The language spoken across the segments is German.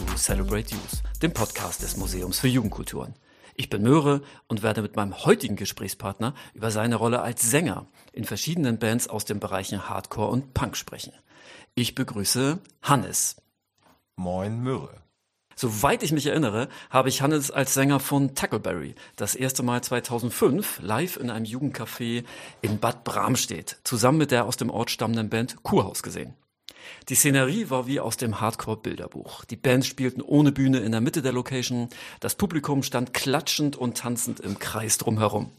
Zu Celebrate Youth, dem Podcast des Museums für Jugendkulturen. Ich bin Möhre und werde mit meinem heutigen Gesprächspartner über seine Rolle als Sänger in verschiedenen Bands aus den Bereichen Hardcore und Punk sprechen. Ich begrüße Hannes. Moin Möhre. Soweit ich mich erinnere, habe ich Hannes als Sänger von Tackleberry das erste Mal 2005 live in einem Jugendcafé in Bad Bramstedt zusammen mit der aus dem Ort stammenden Band Kurhaus gesehen. Die Szenerie war wie aus dem Hardcore-Bilderbuch. Die Bands spielten ohne Bühne in der Mitte der Location. Das Publikum stand klatschend und tanzend im Kreis drumherum.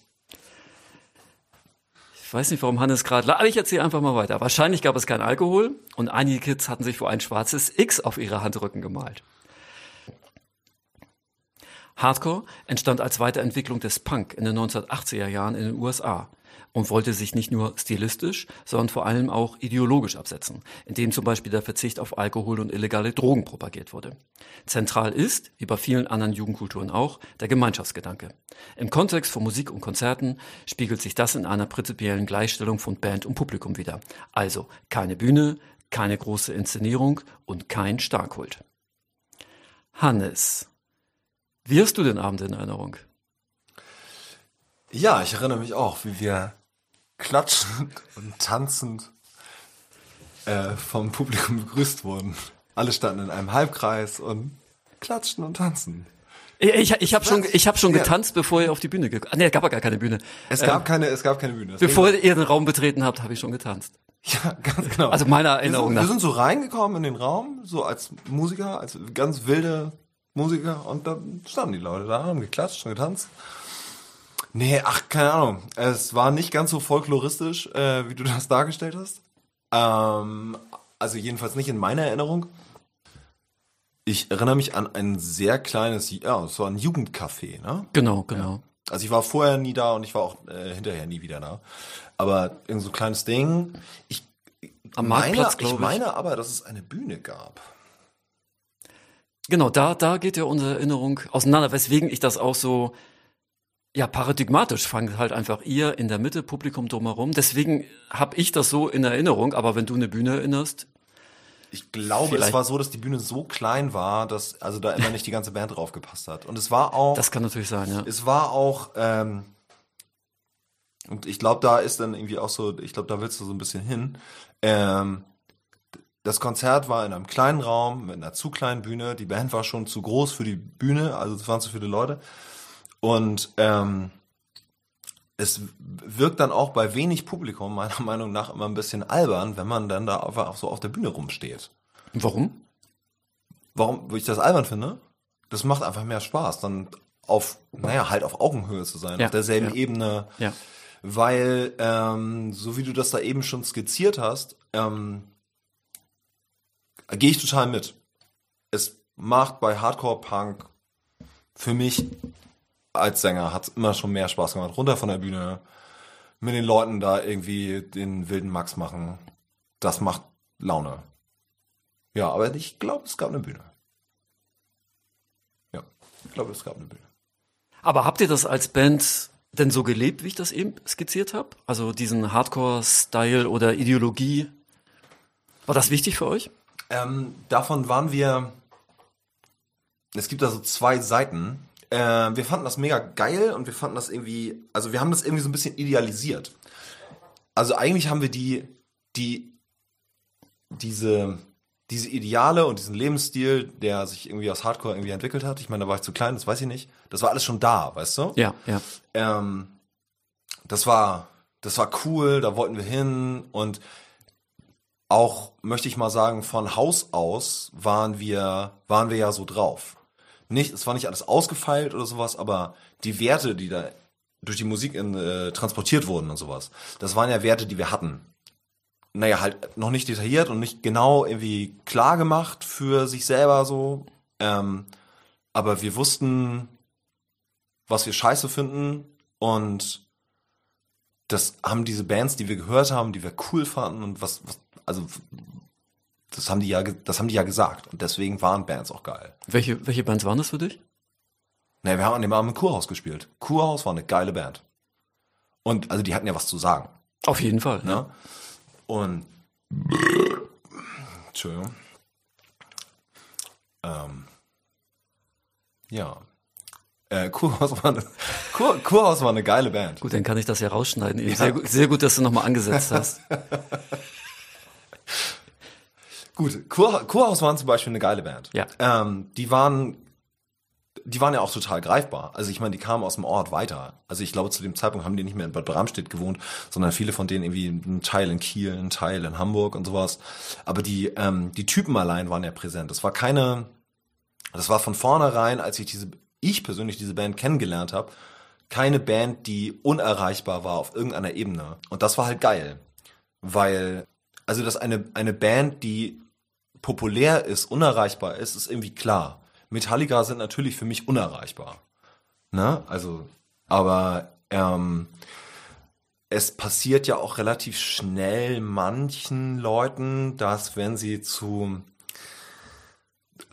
Ich weiß nicht, warum Hannes gerade. Ich erzähle einfach mal weiter. Wahrscheinlich gab es kein Alkohol und einige Kids hatten sich vor ein schwarzes X auf ihre Handrücken gemalt. Hardcore entstand als Weiterentwicklung des Punk in den 1980er Jahren in den USA und wollte sich nicht nur stilistisch, sondern vor allem auch ideologisch absetzen, indem zum Beispiel der Verzicht auf Alkohol und illegale Drogen propagiert wurde. Zentral ist, wie bei vielen anderen Jugendkulturen auch, der Gemeinschaftsgedanke. Im Kontext von Musik und Konzerten spiegelt sich das in einer prinzipiellen Gleichstellung von Band und Publikum wider. Also keine Bühne, keine große Inszenierung und kein Starkkult. Hannes, wie hast du den Abend in Erinnerung? Ja, ich erinnere mich auch, wie wir klatschend und tanzend äh, vom Publikum begrüßt wurden. Alle standen in einem Halbkreis und klatschten und tanzen. Ich, ich habe schon, ich hab schon getanzt, bevor ihr auf die Bühne gekommen. Nee, es gab ja gar keine Bühne. Es gab äh, keine, es gab keine Bühne. Bevor ihr den Raum betreten habt, habe ich schon getanzt. Ja, ganz genau. Also meiner Erinnerung wir sind, nach. Wir sind so reingekommen in den Raum, so als Musiker, als ganz wilde Musiker, und dann standen die Leute da, haben geklatscht und getanzt. Nee, ach, keine Ahnung. Es war nicht ganz so folkloristisch, äh, wie du das dargestellt hast. Ähm, also jedenfalls nicht in meiner Erinnerung. Ich erinnere mich an ein sehr kleines, ja, es war ein Jugendcafé, ne? Genau, genau. Ja. Also ich war vorher nie da und ich war auch äh, hinterher nie wieder da. Aber irgend so ein kleines Ding. Ich, Am Marktplatz, glaube ich. Ich meine aber, dass es eine Bühne gab. Genau, da, da geht ja unsere Erinnerung auseinander, weswegen ich das auch so ja, paradigmatisch fangt halt einfach ihr in der Mitte, Publikum drumherum. Deswegen habe ich das so in Erinnerung, aber wenn du eine Bühne erinnerst. Ich glaube, vielleicht. es war so, dass die Bühne so klein war, dass also da immer nicht die ganze Band drauf gepasst hat. Und es war auch. Das kann natürlich sein, ja. Es war auch, ähm, und ich glaube, da ist dann irgendwie auch so, ich glaube, da willst du so ein bisschen hin. Ähm, das Konzert war in einem kleinen Raum mit einer zu kleinen Bühne. Die Band war schon zu groß für die Bühne, also es waren zu viele Leute. Und ähm, es wirkt dann auch bei wenig Publikum meiner Meinung nach immer ein bisschen albern, wenn man dann da einfach so auf der Bühne rumsteht. Warum? Warum, wo ich das albern finde? Das macht einfach mehr Spaß, dann auf, naja, halt auf Augenhöhe zu sein, ja, auf derselben ja. Ebene. Ja. Weil, ähm, so wie du das da eben schon skizziert hast, ähm, gehe ich total mit. Es macht bei Hardcore-Punk für mich als Sänger hat es immer schon mehr Spaß gemacht. Runter von der Bühne, mit den Leuten da irgendwie den wilden Max machen. Das macht Laune. Ja, aber ich glaube, es gab eine Bühne. Ja, ich glaube, es gab eine Bühne. Aber habt ihr das als Band denn so gelebt, wie ich das eben skizziert habe? Also diesen Hardcore-Style oder Ideologie. War das wichtig für euch? Ähm, davon waren wir. Es gibt da so zwei Seiten. Äh, wir fanden das mega geil und wir fanden das irgendwie, also wir haben das irgendwie so ein bisschen idealisiert. Also eigentlich haben wir die, die, diese, diese Ideale und diesen Lebensstil, der sich irgendwie aus Hardcore irgendwie entwickelt hat. Ich meine, da war ich zu klein, das weiß ich nicht. Das war alles schon da, weißt du? Ja, ja. Ähm, das war, das war cool, da wollten wir hin und auch, möchte ich mal sagen, von Haus aus waren wir, waren wir ja so drauf nicht, es war nicht alles ausgefeilt oder sowas, aber die Werte, die da durch die Musik in, äh, transportiert wurden und sowas, das waren ja Werte, die wir hatten. Naja, halt noch nicht detailliert und nicht genau irgendwie klar gemacht für sich selber so. Ähm, aber wir wussten, was wir scheiße finden und das haben diese Bands, die wir gehört haben, die wir cool fanden und was, was also das haben die ja, das haben die ja gesagt. Und deswegen waren Bands auch geil. Welche, welche Bands waren das für dich? Ne, wir haben an dem Abend im Kurhaus gespielt. Kurhaus war eine geile Band. Und, also die hatten ja was zu sagen. Auf jeden Fall. Ne? Und, Entschuldigung. Ähm, ja. Äh, Kurhaus war, eine, Kur, Kurhaus war eine geile Band. Gut, dann kann ich das ja rausschneiden. Ja. Sehr, sehr gut, dass du nochmal angesetzt hast. gut, Kur, Kurhaus waren zum Beispiel eine geile Band. Ja. Ähm, die waren die waren ja auch total greifbar. Also ich meine, die kamen aus dem Ort weiter. Also ich glaube, zu dem Zeitpunkt haben die nicht mehr in Bad Bramstedt gewohnt, sondern viele von denen irgendwie ein Teil in Kiel, ein Teil in Hamburg und sowas. Aber die, ähm, die Typen allein waren ja präsent. Das war keine, das war von vornherein, als ich diese, ich persönlich diese Band kennengelernt habe, keine Band, die unerreichbar war auf irgendeiner Ebene. Und das war halt geil. Weil, also dass eine, eine Band, die populär ist, unerreichbar ist, ist irgendwie klar. Metallica sind natürlich für mich unerreichbar. Ne? Also, aber ähm, es passiert ja auch relativ schnell manchen Leuten, dass wenn sie zu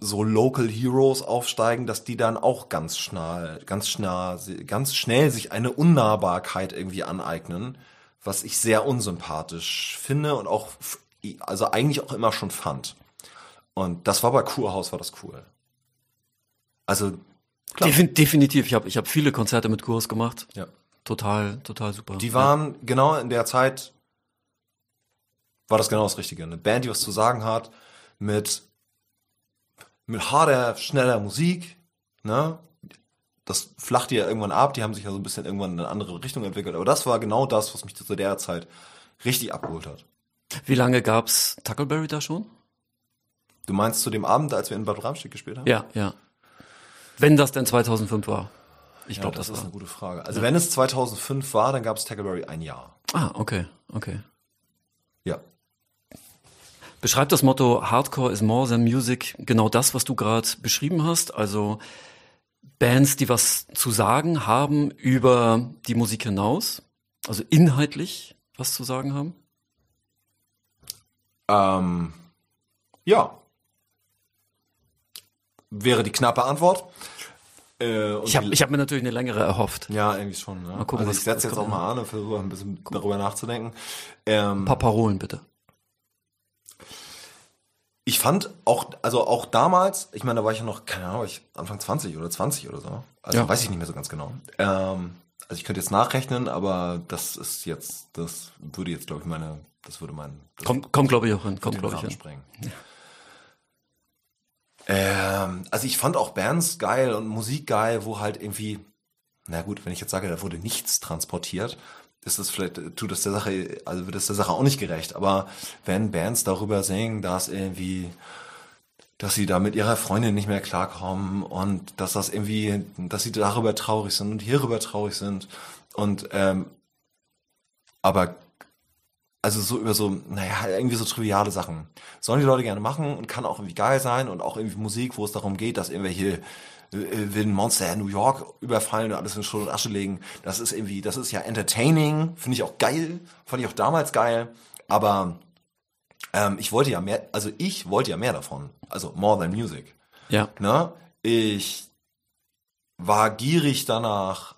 so Local Heroes aufsteigen, dass die dann auch ganz schnell, ganz schnell, ganz schnell sich eine Unnahbarkeit irgendwie aneignen, was ich sehr unsympathisch finde und auch, also eigentlich auch immer schon fand. Und das war bei Kurhaus war das cool. Also klar. Defin definitiv. Ich habe ich hab viele Konzerte mit Kurs gemacht. Ja. Total, total super. Die waren ja. genau in der Zeit war das genau das Richtige. Eine Band, die was zu sagen hat, mit mit harter, schneller Musik, ne? Das flachte ja irgendwann ab, die haben sich ja so ein bisschen irgendwann in eine andere Richtung entwickelt. Aber das war genau das, was mich zu der Zeit richtig abgeholt hat. Wie lange gab's Tuckleberry da schon? Du meinst zu dem Abend, als wir in Bad Ramstedt gespielt haben? Ja, ja. Wenn das denn 2005 war. Ich ja, glaube, das, das ist war. eine gute Frage. Also ja. wenn es 2005 war, dann gab es Tackleberry ein Jahr. Ah, okay, okay. Ja. Beschreibt das Motto Hardcore is more than music genau das, was du gerade beschrieben hast? Also Bands, die was zu sagen haben über die Musik hinaus? Also inhaltlich was zu sagen haben? Ähm, ja, wäre die knappe Antwort. Äh, ich habe hab mir natürlich eine längere erhofft. Ja, irgendwie schon. Ja. Mal gucken, also ich setze jetzt auch mal an und versuche ein bisschen darüber nachzudenken. Ähm, ein paar Parolen bitte. Ich fand auch, also auch damals, ich meine, da war ich ja noch, keine Ahnung, ich Anfang 20 oder 20 oder so. Also ja. weiß ich nicht mehr so ganz genau. Ähm, also ich könnte jetzt nachrechnen, aber das ist jetzt, das würde jetzt, glaube ich, meine, das würde mein. Das kommt, kommt glaube ich auch hin. Kommt, glaube ich hin. Sprengen. Ja. Ähm, also ich fand auch Bands geil und Musik geil, wo halt irgendwie, na gut, wenn ich jetzt sage, da wurde nichts transportiert, ist das vielleicht, tut das der Sache, also wird das der Sache auch nicht gerecht. Aber wenn Bands darüber singen, dass irgendwie, dass sie da mit ihrer Freundin nicht mehr klarkommen und dass das irgendwie, dass sie darüber traurig sind und hierüber traurig sind und ähm, aber also so über so, naja, irgendwie so triviale Sachen. Sollen die Leute gerne machen und kann auch irgendwie geil sein und auch irgendwie Musik, wo es darum geht, dass irgendwelche äh, will ein Monster New York überfallen und alles in Schutt und Asche legen. Das ist irgendwie, das ist ja entertaining, finde ich auch geil, fand ich auch damals geil, aber ähm, ich wollte ja mehr, also ich wollte ja mehr davon, also more than music. Ja. Ne? Ich war gierig danach,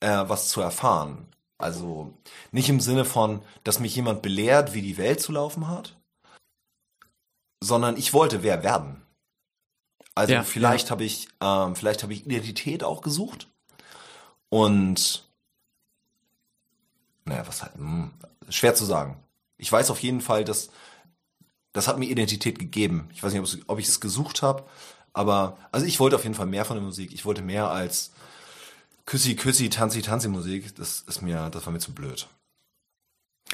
äh, was zu erfahren. Also nicht im Sinne von, dass mich jemand belehrt, wie die Welt zu laufen hat, sondern ich wollte wer werden. Also ja, vielleicht ja. habe ich, ähm, vielleicht habe ich Identität auch gesucht und naja, was halt, hm, schwer zu sagen. Ich weiß auf jeden Fall, dass das hat mir Identität gegeben. Ich weiß nicht, ob ich es gesucht habe, aber also ich wollte auf jeden Fall mehr von der Musik. Ich wollte mehr als Küssi, Küssi, Tanzi, Tanzi Musik, das ist mir, das war mir zu blöd.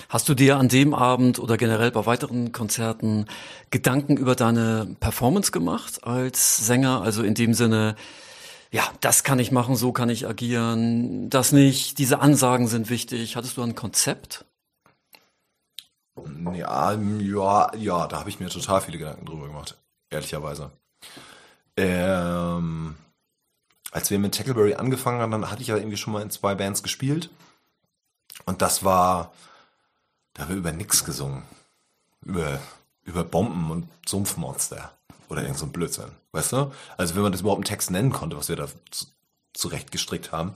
Hast du dir an dem Abend oder generell bei weiteren Konzerten Gedanken über deine Performance gemacht als Sänger? Also in dem Sinne, ja, das kann ich machen, so kann ich agieren, das nicht, diese Ansagen sind wichtig. Hattest du ein Konzept? Ja, ja, ja, da habe ich mir total viele Gedanken drüber gemacht, ehrlicherweise. Ähm, als wir mit Tackleberry angefangen haben, dann hatte ich ja irgendwie schon mal in zwei Bands gespielt. Und das war, da haben wir über nix gesungen. Über, über Bomben und Sumpfmonster. Oder irgend so ein Blödsinn. Weißt du? Also wenn man das überhaupt einen Text nennen konnte, was wir da zurecht gestrickt haben.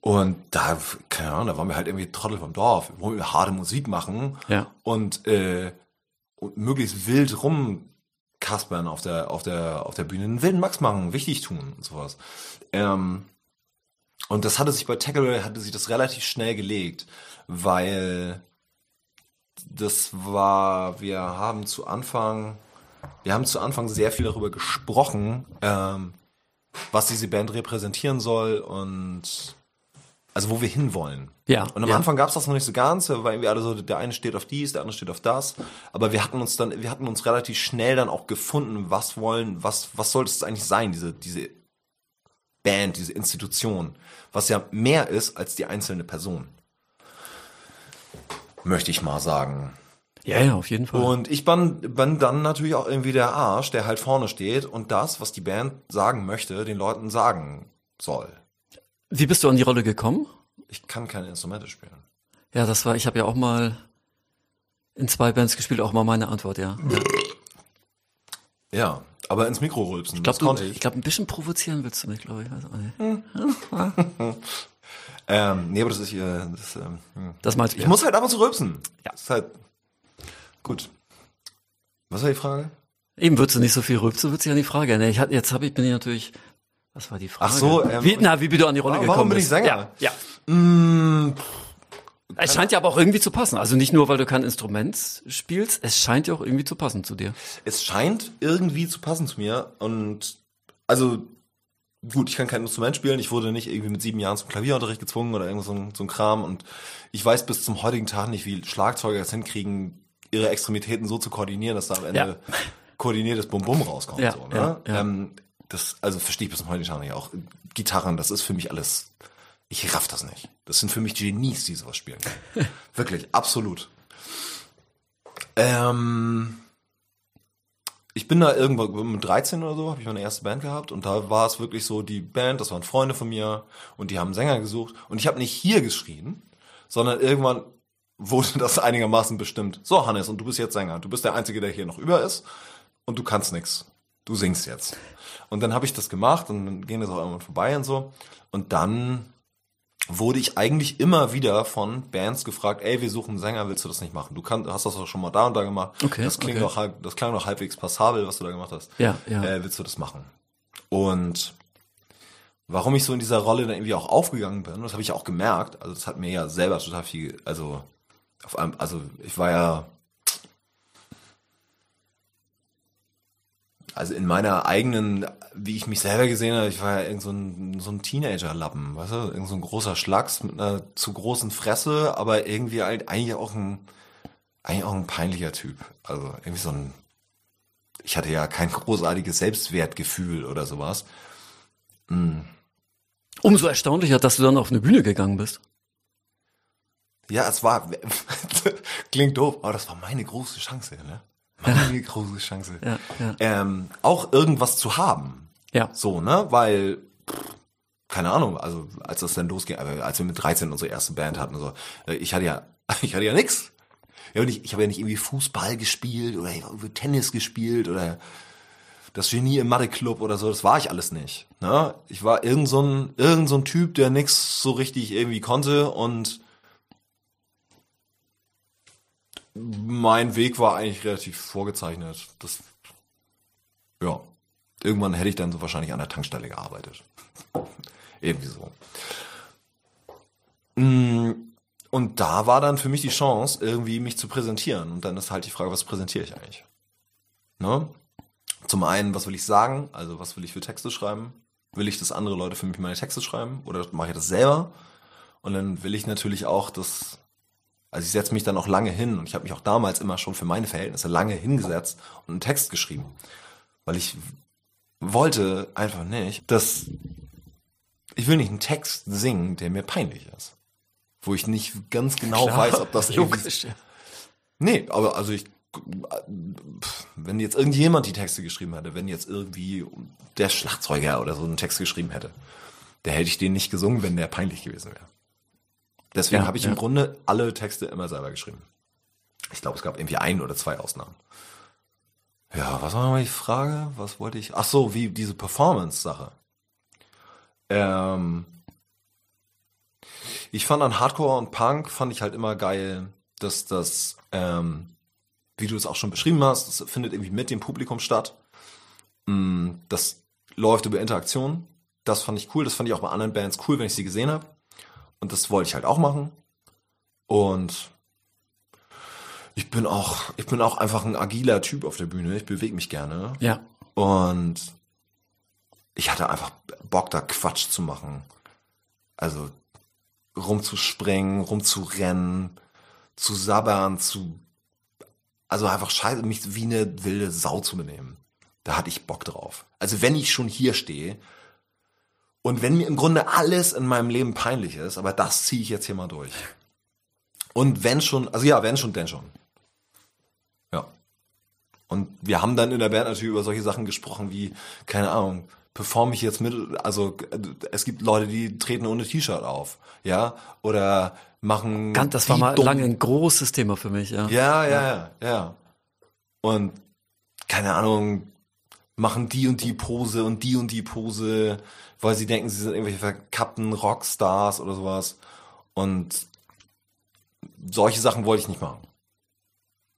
Und da, keine Ahnung, da waren wir halt irgendwie Trottel vom Dorf. Wir wollen harte Musik machen. Ja. Und, äh, und möglichst wild rum Kaspern auf der, auf der, auf der Bühne einen wilden Max machen, wichtig tun und sowas. Ähm, und das hatte sich bei Tackle hatte sich das relativ schnell gelegt, weil das war, wir haben zu Anfang, wir haben zu Anfang sehr viel darüber gesprochen, ähm, was diese Band repräsentieren soll und also wo wir hinwollen. Ja, Und am ja. Anfang gab es das noch nicht so ganz, weil irgendwie alle so, der eine steht auf dies, der andere steht auf das. Aber wir hatten uns dann, wir hatten uns relativ schnell dann auch gefunden, was wollen, was, was sollte es eigentlich sein, diese, diese Band, diese Institution, was ja mehr ist als die einzelne Person. Möchte ich mal sagen. Ja, ja, auf jeden Fall. Und ich bin, bin dann natürlich auch irgendwie der Arsch, der halt vorne steht und das, was die Band sagen möchte, den Leuten sagen soll. Wie bist du an die Rolle gekommen? Ich kann keine Instrumente spielen. Ja, das war, ich habe ja auch mal in zwei Bands gespielt, auch mal meine Antwort, ja. ja. Aber ins Mikro rülpsen, Ich glaube, das konnte ich, ich. glaube, ein bisschen provozieren willst du mich, glaube ich. Weiß auch nicht. Ähm, nee, aber das ist hier, das, ähm, hm. Das meinst du? ich muss halt ab und zu rülpsen. Ja. Das ist halt, gut. Was war die Frage? Eben würdest du nicht so viel rülpsen, wird sich ja die Frage. Ne, ich hatte, jetzt habe ich, bin ich natürlich, was war die Frage? Ach so, ähm, wie, na, wie du an die Rolle warum gekommen bin ich bist. Sänger? Ja, ja. Mm, Es scheint ja aber auch irgendwie zu passen. Also nicht nur, weil du kein Instrument spielst, es scheint ja auch irgendwie zu passen zu dir. es scheint irgendwie zu passen zu mir und also gut, ich kann kein Instrument spielen, ich wurde nicht irgendwie mit sieben Jahren zum Klavierunterricht gezwungen oder irgend so ein, so ein Kram und ich weiß bis zum heutigen Tag nicht, wie Schlagzeuger es hinkriegen, ihre Extremitäten so zu koordinieren, dass da am Ende Ja. koordiniertes Bum-Bum rauskommt. Ja, so, ne? ja. Ähm, das, also verstehe ich bis zum heutigen Tag nicht. Auch Gitarren, das ist für mich alles, ich raff das nicht. Das sind für mich Genies, die sowas spielen können. Wirklich, absolut. Ähm, ich bin da irgendwann mit 13 oder so, habe ich meine erste Band gehabt und da war es wirklich so, die Band, das waren Freunde von mir und die haben Sänger gesucht und ich habe nicht hier geschrien, sondern irgendwann wurde das einigermaßen bestimmt. So, Hannes, und du bist jetzt Sänger. Du bist der Einzige, der hier noch über ist und du kannst nix. Du singst jetzt. Und dann habe ich das gemacht und dann ging das auch irgendwann vorbei und so. Und dann wurde ich eigentlich immer wieder von Bands gefragt, ey, wir suchen einen Sänger, willst du das nicht machen? Du kannst, hast das doch schon mal da und da gemacht. Okay, das klingt okay. doch halb, das klang doch halbwegs passabel, was du da gemacht hast. Ja, ja. Äh, willst du das machen? Und warum ich so in dieser Rolle dann irgendwie auch aufgegangen bin, das habe ich auch gemerkt, also das hat mir ja selber total viel, also auf einem, also ich war ja also in meiner eigenen, wie ich mich selber gesehen habe, ich war ja irgend so ein, so ein Teenager-Lappen, weißt du, irgend so ein großer Schlacks mit einer zu großen Fresse, aber irgendwie halt eigentlich auch ein, eigentlich auch ein peinlicher Typ. Also irgendwie so ein, ich hatte ja kein großartiges Selbstwertgefühl oder sowas. Umso erstaunlicher, dass du dann auf eine Bühne gegangen bist. Ja, es war, klingt doof, aber das war meine große Chance, ne? Meine große Chance. Ja, ja. Ähm, auch irgendwas zu haben. Ja. So, ne? Weil, pff, keine Ahnung, also als das dann losging, also als wir mit 13 unsere erste Band hatten, so, äh, ich hatte ja, ich hatte ja nix. Ja, und ich, ich habe ja nicht irgendwie Fußball gespielt oder ich hab irgendwie Tennis gespielt oder das Genie im Mathe-Club oder so, das war ich alles nicht. Ne? Ich war irgend so ein, irgend so ein Typ, der nix so richtig irgendwie konnte und mein Weg war eigentlich relativ vorgezeichnet. Das, ja, irgendwann hätte ich dann so wahrscheinlich an der Tankstelle gearbeitet. Irgendwie so. Mm, Und da war dann für mich die Chance, irgendwie mich zu präsentieren. Und dann ist halt die Frage, was präsentiere ich eigentlich? Ne? Zum einen, was will ich sagen? Also, was will ich für Texte schreiben? Will ich, dass andere Leute für mich meine Texte schreiben? Oder mache ich das selber? Und dann will ich natürlich auch, dass also ich setze mich dann auch lange hin und ich habe mich auch damals immer schon für meine Verhältnisse lange hingesetzt und einen Text geschrieben. Weil ich wollte einfach nicht, dass ich will nicht einen Text singen, der mir peinlich ist. Wo ich nicht ganz genau Klar, weiß, ob das logisch. Nee, aber also ich wenn jetzt irgendjemand die Texte geschrieben hätte, wenn jetzt irgendwie der Schlagzeuger oder so einen Text geschrieben hätte, der hätte ich den nicht gesungen, wenn der peinlich gewesen wäre. Deswegen Ja, habe ich ja. im Grunde alle Texte immer selber geschrieben. Ich glaube, es gab irgendwie ein oder zwei Ausnahmen. Ja, was war nochmal die Frage? Was wollte ich? Ach so, wie diese Performance-Sache. Ähm, ich fand an Hardcore und Punk fand ich halt immer geil, dass das ähm, wie du es auch schon beschrieben hast, das findet irgendwie mit dem Publikum statt. Mm, Das läuft über Interaktion. Das fand ich cool. Das fand ich auch bei anderen Bands cool, wenn ich sie gesehen habe. Und das wollte ich halt auch machen. Und ich bin auch, ich bin auch einfach ein agiler Typ auf der Bühne. Ich bewege mich gerne. Ja. Und ich hatte einfach Bock, da Quatsch zu machen. Also rumzuspringen, rumzurennen, zu sabbern, zu. Also einfach scheiße, mich wie eine wilde Sau zu benehmen. Da hatte ich Bock drauf. Also wenn ich schon hier stehe und wenn mir im Grunde alles in meinem Leben peinlich ist, aber das ziehe ich jetzt hier mal durch. Und wenn schon, also ja, wenn schon, denn schon. Ja. Und wir haben dann in der Band natürlich über solche Sachen gesprochen wie, keine Ahnung, performe ich jetzt mit, also es gibt Leute, die treten ohne T-Shirt auf, ja, oder machen. Ganz, das war mal lange ein großes Thema für mich, ja. Ja, ja, ja, ja. Und keine Ahnung, machen die und die Pose und die und die Pose, weil sie denken, sie sind irgendwelche verkappten Rockstars oder sowas. Und solche Sachen wollte ich nicht machen.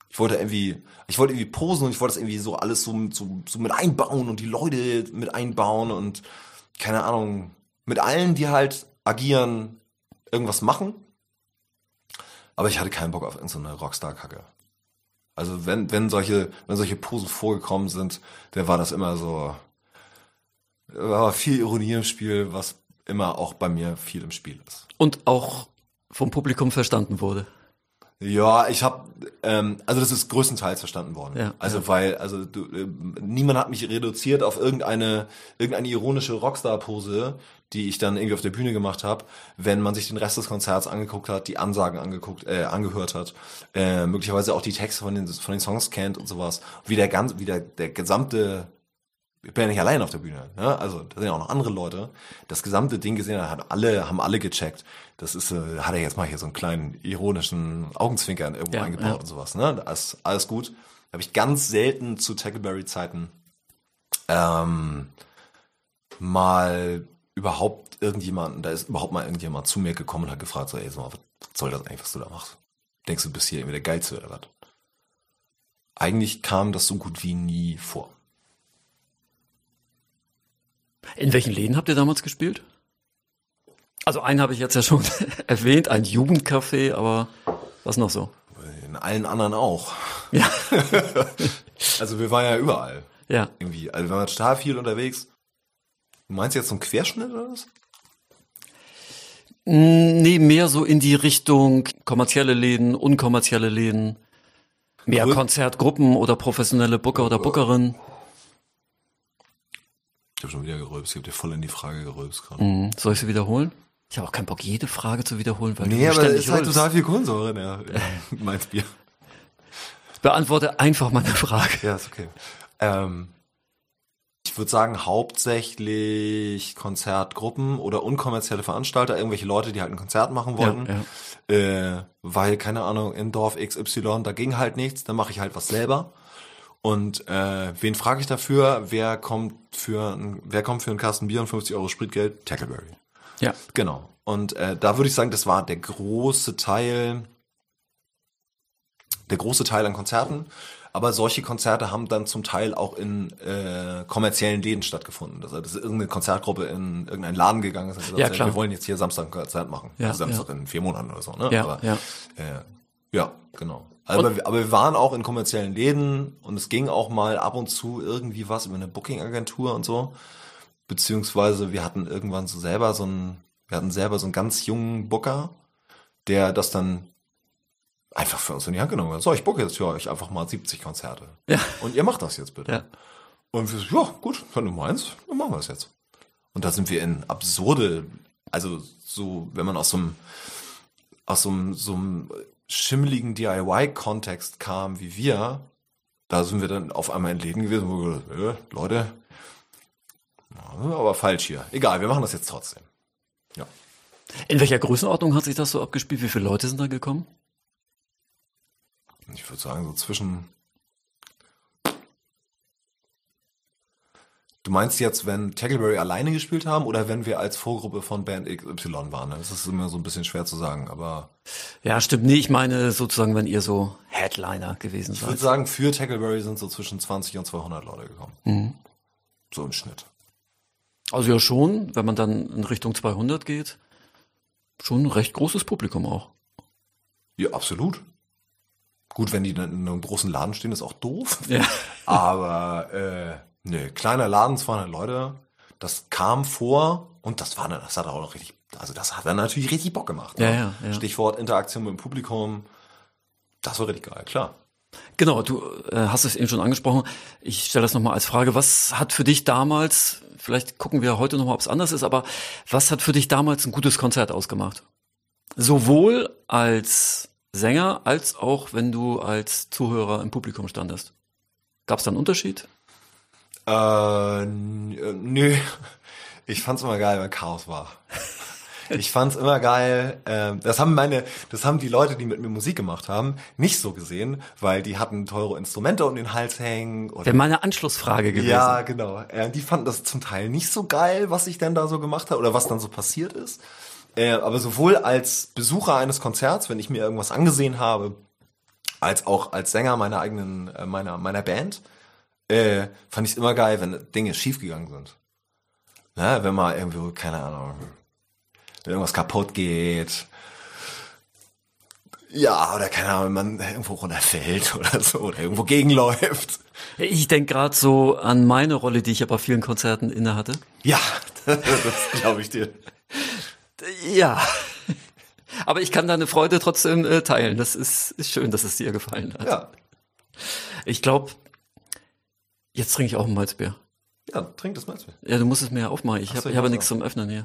Ich wollte irgendwie, ich wollte irgendwie posen und ich wollte das irgendwie so alles so, so, so mit einbauen und die Leute mit einbauen und keine Ahnung, mit allen, die halt agieren, irgendwas machen. Aber ich hatte keinen Bock auf irgendeine Rockstar-Kacke. Also wenn, wenn solche, wenn solche Posen vorgekommen sind, dann war das immer so, war viel Ironie im Spiel, was immer auch bei mir viel im Spiel ist. Und auch vom Publikum verstanden wurde. Ja, ich habe, ähm, also das ist größtenteils verstanden worden. Ja, also ja. weil, also du, äh, niemand hat mich reduziert auf irgendeine irgendeine ironische Rockstar-Pose, die ich dann irgendwie auf der Bühne gemacht habe. Wenn man sich den Rest des Konzerts angeguckt hat, die Ansagen angeguckt, äh, angehört hat, äh, möglicherweise auch die Texte von den von den Songs kennt und sowas, wie der ganz, wie der der gesamte ich bin ja nicht allein auf der Bühne, ne? Also da sind ja auch noch andere Leute. Das gesamte Ding gesehen hat, hat alle, haben alle gecheckt. Das ist, äh, hat er jetzt mal hier so einen kleinen ironischen Augenzwinkern irgendwo Ja, eingebaut ja. und sowas, ne? Ist alles gut. Habe ich ganz selten zu Tackleberry-Zeiten ähm, mal überhaupt irgendjemanden, da ist überhaupt mal irgendjemand zu mir gekommen und hat gefragt, so, ey, sag mal, was soll das eigentlich, was du da machst? Denkst du, du bist hier irgendwie der Geilste oder was? Eigentlich kam das so gut wie nie vor. In welchen Läden habt ihr damals gespielt? Also einen habe ich jetzt ja schon erwähnt, ein Jugendcafé, aber was noch so? In allen anderen auch. Ja, Also wir waren ja überall. ja. Irgendwie. Also wir waren total viel unterwegs. Du meinst jetzt so einen Querschnitt oder was? Nee, mehr so in die Richtung kommerzielle Läden, unkommerzielle Läden, mehr. Konzertgruppen oder professionelle Booker oder Bookerin. Ich habe schon wieder gerülpst. Ich habe dir voll in die Frage gerülpst gerade. Hm, Soll ich sie wiederholen? Ich habe auch keinen Bock, jede Frage zu wiederholen, weil Nee, du aber ständig ist halt total viel Kohlensäure in, der, in meinem Bier. Beantworte einfach meine Frage. Ja, ist okay. Ähm, ich würde sagen, hauptsächlich Konzertgruppen oder unkommerzielle Veranstalter, irgendwelche Leute, die halt ein Konzert machen wollten. Ja, Äh, weil, keine Ahnung, in Dorf XY, da ging halt nichts, dann mache ich halt was selber. Und äh, wen frage ich dafür? Wer kommt für ein, wer kommt für einen Kasten Bier und 50 Euro Spritgeld? Tackleberry. Ja. Genau. Und äh, da würde ich sagen, das war der große Teil, der große Teil an Konzerten. Aber solche Konzerte haben dann zum Teil auch in äh, kommerziellen Läden stattgefunden. Das heißt, dass irgendeine Konzertgruppe in irgendeinen Laden gegangen ist und gesagt Ja, klar. wir wollen jetzt hier Samstag ein Konzert machen. Ja, also Samstag in vier Monaten oder so. Ne? Ja, aber, ja. Äh, ja, genau. Aber, wir- aber wir waren auch in kommerziellen Läden und es ging auch mal ab und zu irgendwie was über eine Booking-Agentur und so. Beziehungsweise wir hatten irgendwann so selber so einen, wir hatten selber so einen ganz jungen Booker, der das dann einfach für uns in die Hand genommen hat. So, ich booke jetzt für euch einfach mal 70 Konzerte. Ja. Und ihr macht das jetzt bitte. Ja. Und wir so, ja, gut, wenn du meinst, dann machen wir das jetzt. Und da sind wir in absurde, also so, wenn man aus so einem, aus so einem, so einem schimmeligen DIY-Kontext kam wie wir, da sind wir dann auf einmal in Läden gewesen, wo wir gesagt, äh, Leute, aber falsch hier. Egal, wir machen das jetzt trotzdem. Ja. In welcher Größenordnung hat sich das so abgespielt? Wie viele Leute sind da gekommen? Ich würde sagen, so zwischen. Du meinst jetzt, wenn Tackleberry alleine gespielt haben oder wenn wir als Vorgruppe von Band XY waren? ne? Das ist immer so ein bisschen schwer zu sagen, aber Ja, stimmt. Nee, ich meine sozusagen, wenn ihr so Headliner gewesen Ich würde seid. sagen, für Tackleberry sind so zwischen 20 und 200 Leute gekommen. Mhm. So im Schnitt. Also ja schon, wenn man dann in Richtung 200 geht, schon ein recht großes Publikum auch. Ja, absolut. Gut, wenn die dann in einem großen Laden stehen, ist auch doof. Ja. Aber äh, ne, kleiner Laden, 200 Leute, das kam vor und das war, das hat auch noch richtig, also das hat dann natürlich richtig Bock gemacht. Ja, ne? ja, ja. Stichwort Interaktion mit dem Publikum, das war richtig geil, klar. Genau, du äh, hast es eben schon angesprochen. Ich stelle das nochmal als Frage. Was hat für dich damals, vielleicht gucken wir heute nochmal, ob es anders ist, aber was hat für dich damals ein gutes Konzert ausgemacht? Sowohl als Sänger als auch wenn du als Zuhörer im Publikum standest. Gab es da einen Unterschied? Äh, äh, nö. Ich fand's immer geil, wenn Chaos war. Ich fand's immer geil. ähm, das haben meine, das haben die Leute, die mit mir Musik gemacht haben, nicht so gesehen, weil die hatten teure Instrumente um den Hals hängen. Wäre meine Anschlussfrage gewesen. ja, genau. Äh, die fanden das zum Teil nicht so geil, was ich denn da so gemacht habe oder was dann so passiert ist. Äh, aber sowohl als Besucher eines Konzerts, wenn ich mir irgendwas angesehen habe, als auch als Sänger meiner eigenen, äh, meiner, meiner Band, äh, fand ich es immer geil, wenn Dinge schiefgegangen sind. Ne, wenn mal irgendwo, keine Ahnung, wenn irgendwas kaputt geht. Ja, oder keine Ahnung, wenn man irgendwo runterfällt oder so, oder irgendwo gegenläuft. Ich denke gerade so an meine Rolle, die ich ja bei vielen Konzerten inne hatte. Ja, das glaube ich dir. Ja. Aber ich kann deine Freude trotzdem äh, teilen. Das ist, ist schön, dass es dir gefallen hat. Ja, Ich glaube, jetzt trinke ich auch ein Malzbier. ja, trink das mal. Ja, du musst es mir ja aufmachen. Ich so, habe ich ich hab ja muss nichts zum Öffnen hier.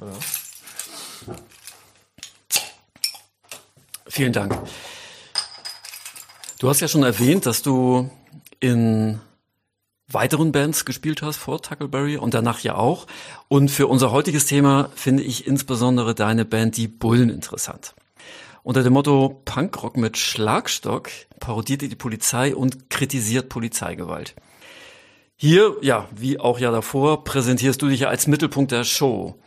Vielen Dank. Du hast ja schon erwähnt, dass du in weiteren Bands gespielt hast vor Tuckleberry und danach ja auch. Und für unser heutiges Thema finde ich insbesondere deine Band Die Bullen interessant. Unter dem Motto Punkrock mit Schlagstock parodiert ihr die Polizei und kritisiert Polizeigewalt. Hier, ja, wie auch ja davor, präsentierst du dich ja als Mittelpunkt der Show.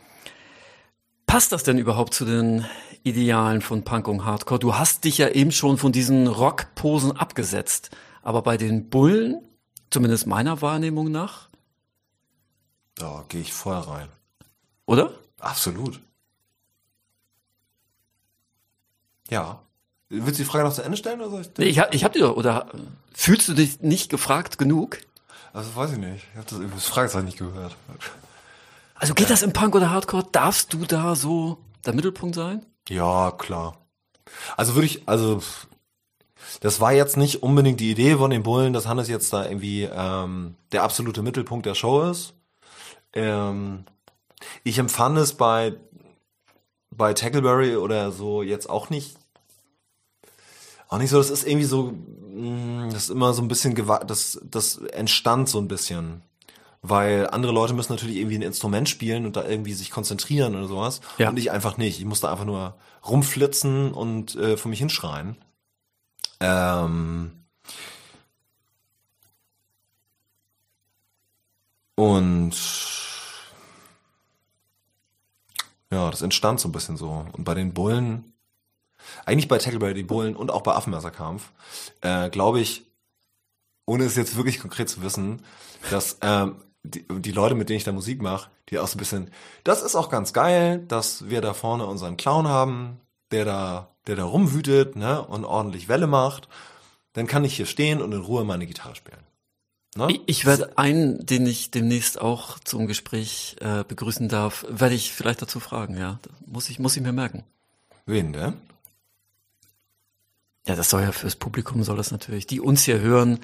Passt das denn überhaupt zu den Idealen von Punk und Hardcore? Du hast dich ja eben schon von diesen Rockposen abgesetzt. Aber bei den Bullen, zumindest meiner Wahrnehmung nach, Da gehe ich voll rein. oder? Absolut. Ja. Willst du die Frage noch zu Ende stellen oder soll ich? Nee, ich, hab- ich hab dir doch, oder fühlst du dich nicht gefragt genug? Also weiß ich nicht. Ich habe das, das Fragezeichen nicht gehört. Also geht das im Punk oder Hardcore? Darfst du da so der Mittelpunkt sein? Ja, klar. Also würde ich, also das war jetzt nicht unbedingt die Idee von den Bullen, dass Hannes jetzt da irgendwie ähm, der absolute Mittelpunkt der Show ist. Ähm, ich empfand es bei bei Tackleberry oder so jetzt auch nicht auch nicht so. Das ist irgendwie so, mh, das ist immer so ein bisschen das das entstand so ein bisschen. Weil andere Leute müssen natürlich irgendwie ein Instrument spielen und da irgendwie sich konzentrieren oder sowas. Ja. Und ich einfach nicht. Ich musste einfach nur rumflitzen und äh, vor mich hinschreien. Ähm und ja, das entstand so ein bisschen so. Und bei den Bullen, eigentlich bei Tackleberry, die Bullen und auch bei Affenmesserkampf, äh, glaube ich, ohne es jetzt wirklich konkret zu wissen, dass ähm, die, die Leute, mit denen ich da Musik mache, die auch so ein bisschen, das ist auch ganz geil, dass wir da vorne unseren Clown haben, der da, der da rumwütet, ne, und ordentlich Welle macht. Dann kann ich hier stehen und in Ruhe meine Gitarre spielen. Ne? Ich, ich werde einen, den ich demnächst auch zum Gespräch äh, begrüßen darf, werde ich vielleicht dazu fragen, ja. Das muss ich, muss ich mir merken. Wen denn? Ja, das soll ja fürs Publikum soll das natürlich, die uns hier hören.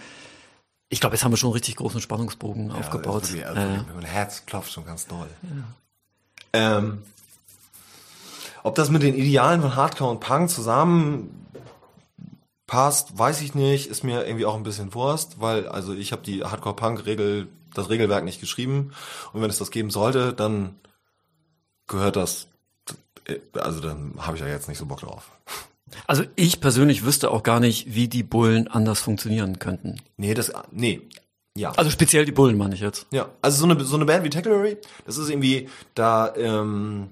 Ich glaube, jetzt haben wir schon einen richtig großen Spannungsbogen aufgebaut. Also, wirklich, also, äh, Mein Herz klopft schon ganz doll. Ähm, ob das mit den Idealen von Hardcore und Punk zusammen passt, weiß ich nicht. Ist mir irgendwie auch ein bisschen Wurst, weil also ich habe die Hardcore-Punk-Regel, das Regelwerk nicht geschrieben. Und wenn es das geben sollte, dann gehört das. Also dann habe ich ja jetzt nicht so Bock drauf. Also ich persönlich wüsste auch gar nicht, wie die Bullen anders funktionieren könnten. Nee, das. Nee. Ja. Also speziell die Bullen meine ich jetzt. Ja, also so eine, so eine Band wie Tackleberry, das ist irgendwie, da, ähm,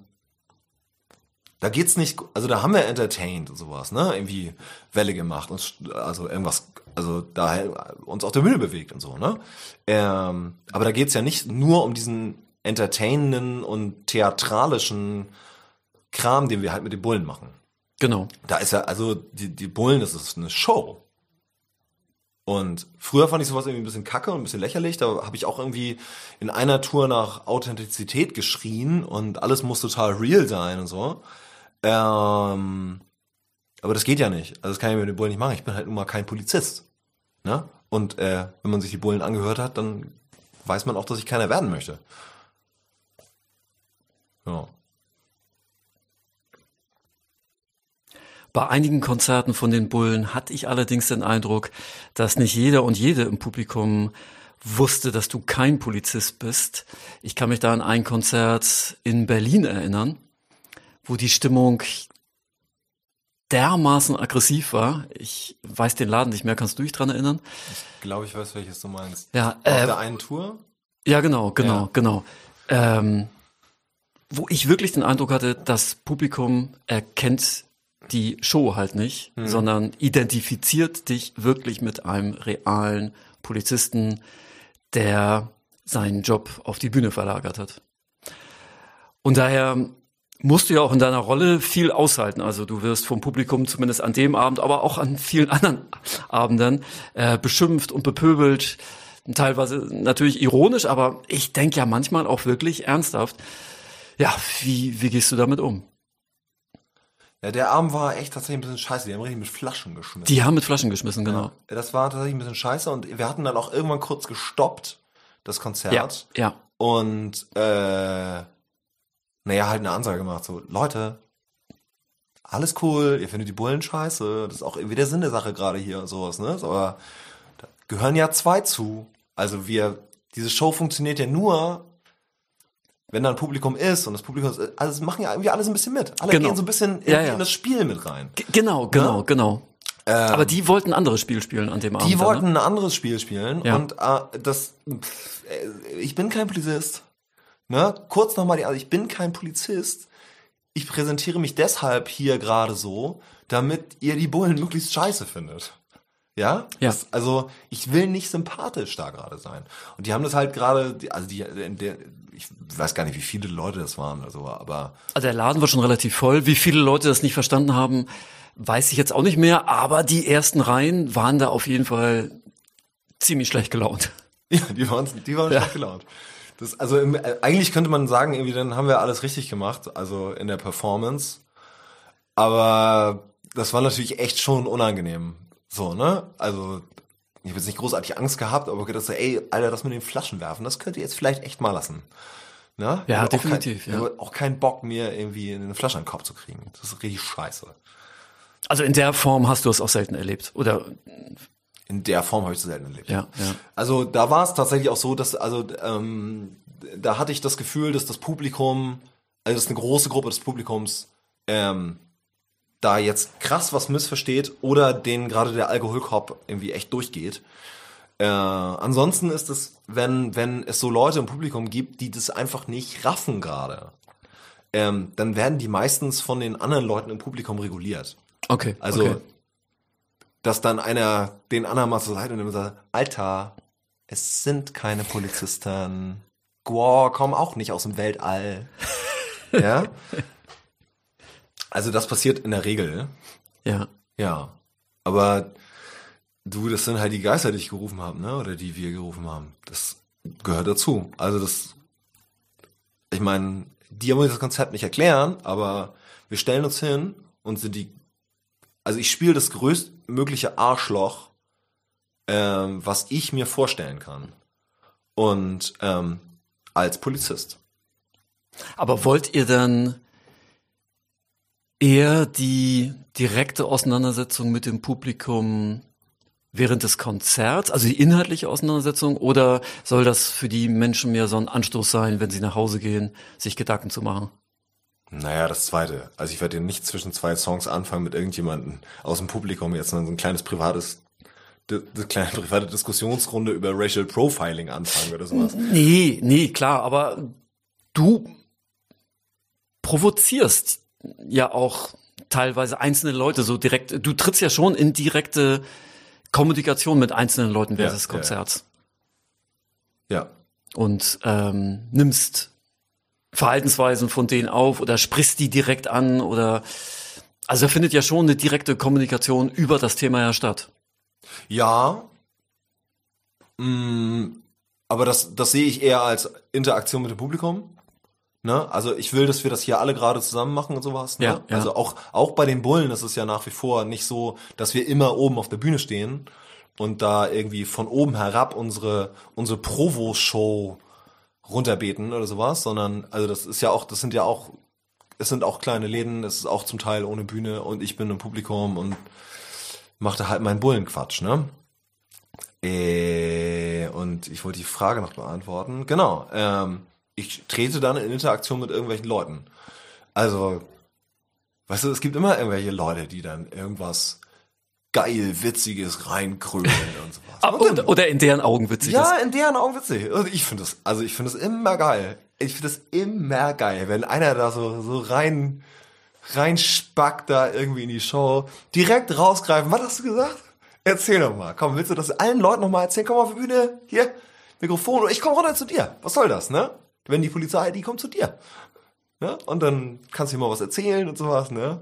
Da geht's nicht, also da haben wir entertained und sowas, ne? Irgendwie Welle gemacht und also irgendwas, also da uns auf der Bühne bewegt und so, ne? Ähm, aber da geht's ja nicht nur um diesen entertainenden und theatralischen Kram, den wir halt mit den Bullen machen. Genau. Da ist ja, also die, die Bullen, das ist eine Show. Und früher fand ich sowas irgendwie ein bisschen kacke und ein bisschen lächerlich. Da habe ich auch irgendwie in einer Tour nach Authentizität geschrien und alles muss total real sein und so. Ähm, aber das geht ja nicht. Also das kann ich mit den Bullen nicht machen. Ich bin halt nun mal kein Polizist. Ne? Und äh, wenn man sich die Bullen angehört hat, dann weiß man auch, dass ich keiner werden möchte. Ja. Bei einigen Konzerten von den Bullen hatte ich allerdings den Eindruck, dass nicht jeder und jede im Publikum wusste, dass du kein Polizist bist. Ich kann mich da an ein Konzert in Berlin erinnern, wo die Stimmung dermaßen aggressiv war. Ich weiß den Laden nicht mehr. Kannst du dich dran erinnern? Ich glaube, ich weiß, welches du meinst. Ja, äh, Auf der einen Tour? Ja, genau, genau, ja. genau. Ähm, wo ich wirklich den Eindruck hatte, das Publikum erkennt die Show halt nicht, mhm. sondern identifiziert dich wirklich mit einem realen Polizisten, der seinen Job auf die Bühne verlagert hat. Und daher musst du ja auch in deiner Rolle viel aushalten. Also du wirst vom Publikum zumindest an dem Abend, aber auch an vielen anderen Abenden äh, beschimpft und bepöbelt. Teilweise natürlich ironisch, aber ich denke ja manchmal auch wirklich ernsthaft. Ja, wie, wie gehst du damit um? Ja, der Abend war echt tatsächlich ein bisschen scheiße. Die haben richtig mit Flaschen geschmissen. Die haben mit Flaschen geschmissen, genau. Ja, das war tatsächlich ein bisschen scheiße und wir hatten dann auch irgendwann kurz gestoppt, das Konzert. Ja. ja. Und äh, naja, halt eine Ansage gemacht, so, Leute, alles cool, ihr findet die Bullen scheiße, das ist auch irgendwie der Sinn der Sache gerade hier und sowas, ne? Aber da gehören ja zwei zu. Also wir, diese Show funktioniert ja nur, wenn da ein Publikum ist und das Publikum ist, also machen ja irgendwie alles ein bisschen mit. Alle genau. gehen so ein bisschen in, ja, ja. in das Spiel mit rein. G genau, genau, ja? genau. Ähm, Aber die wollten ein anderes Spiel spielen an dem Abend. Die wollten ne? ein anderes Spiel spielen und äh, das, pff, äh, ich bin kein Polizist. Ne? Kurz nochmal die, also ich bin kein Polizist. Ich präsentiere mich deshalb hier gerade so, damit ihr die Bullen möglichst scheiße findet. Ja? Ja. Das, also ich will nicht sympathisch da gerade sein. Und die haben das halt gerade, also die, der, ich weiß gar nicht, wie viele Leute das waren oder so, aber. Also der Laden war schon relativ voll. Wie viele Leute das nicht verstanden haben, weiß ich jetzt auch nicht mehr, aber die ersten Reihen waren da auf jeden Fall ziemlich schlecht gelaunt. Ja, die waren, die waren ja. schlecht gelaunt. Das, also im, äh, eigentlich könnte man sagen, irgendwie dann haben wir alles richtig gemacht, also in der Performance. Aber das war natürlich echt schon unangenehm. So, ne? Also, ich habe jetzt nicht großartig Angst gehabt, aber gedacht, so, ey, Alter, das mit den Flaschen werfen, das könnt ihr jetzt vielleicht echt mal lassen. Ne? Ja, definitiv. Kein, ja. auch keinen Bock, mir irgendwie eine Flasche an den Kopf zu kriegen. Das ist richtig scheiße. Also in der Form hast du es auch selten erlebt, oder? In der Form habe ich es selten erlebt. Ja, ja. Also da war es tatsächlich auch so, dass, also ähm, da hatte ich das Gefühl, dass das Publikum, also dass eine große Gruppe des Publikums ähm, da jetzt krass was missversteht oder denen gerade der Alkoholkorb irgendwie echt durchgeht. Äh, ansonsten ist es, wenn, wenn es so Leute im Publikum gibt, die das einfach nicht raffen gerade, ähm, dann werden die meistens von den anderen Leuten im Publikum reguliert. Okay. Also, okay. dass dann einer den anderen mal zur Seite nimmt und sagt, Alter, es sind keine Polizisten. Guau, kommen auch nicht aus dem Weltall. ja? Also das passiert in der Regel. Ja. Ja. Aber du, das sind halt die Geister, die ich gerufen habe, ne? Oder die wir gerufen haben. Das gehört dazu. Also das, ich meine, die haben uns das Konzept nicht erklären, aber wir stellen uns hin und sind die, also ich spiele das größtmögliche Arschloch, ähm, was ich mir vorstellen kann. Und ähm, als Polizist. Aber wollt ihr dann eher die direkte Auseinandersetzung mit dem Publikum während des Konzerts, also die inhaltliche Auseinandersetzung, oder soll das für die Menschen mehr so ein Anstoß sein, wenn sie nach Hause gehen, sich Gedanken zu machen? Naja, das zweite. Also ich werde nicht zwischen zwei Songs anfangen mit irgendjemandem aus dem Publikum jetzt so ein kleines privates eine kleine private Diskussionsrunde über Racial Profiling anfangen oder sowas. Nee, nee, klar, aber du provozierst ja auch teilweise einzelne Leute so direkt, du trittst ja schon in direkte Kommunikation mit einzelnen Leuten während Ja, des ja, Konzerts Ja. und ähm, nimmst Verhaltensweisen von denen auf oder sprichst die direkt an oder also da findet ja schon eine direkte Kommunikation über das Thema ja statt. Ja. Mm, aber das, das sehe ich eher als Interaktion mit dem Publikum. Ne? Also ich will, dass wir das hier alle gerade zusammen machen und sowas. Ne? Ja, ja. Also auch, auch bei den Bullen ist es ja nach wie vor nicht so, dass wir immer oben auf der Bühne stehen und da irgendwie von oben herab unsere, unsere Provo-Show runterbeten oder sowas, sondern also das ist ja auch, das sind ja auch, es sind auch kleine Läden, es ist auch zum Teil ohne Bühne und ich bin im Publikum und machte halt meinen Bullenquatsch, ne? Äh, und ich wollte die Frage noch beantworten. Genau. Ähm, ich trete dann in Interaktion mit irgendwelchen Leuten. Also, weißt du, es gibt immer irgendwelche Leute, die dann irgendwas geil, witziges reinkrölen und sowas. Aber, Und dann- oder, in deren Augen witzig ja, in deren Augen witzig. Und ich finde das, also ich finde das immer geil. Ich finde das immer geil, wenn einer da so, so rein, reinspackt da irgendwie in die Show, direkt rausgreifen. Was hast du gesagt? Erzähl doch mal. Komm, willst du das allen Leuten noch mal erzählen? Komm auf die Bühne, hier, Mikrofon, und ich komme runter zu dir. Was soll das, ne? Wenn die Polizei, die kommt zu dir. Ne? Und dann kannst du ihm mal was erzählen und sowas, ne?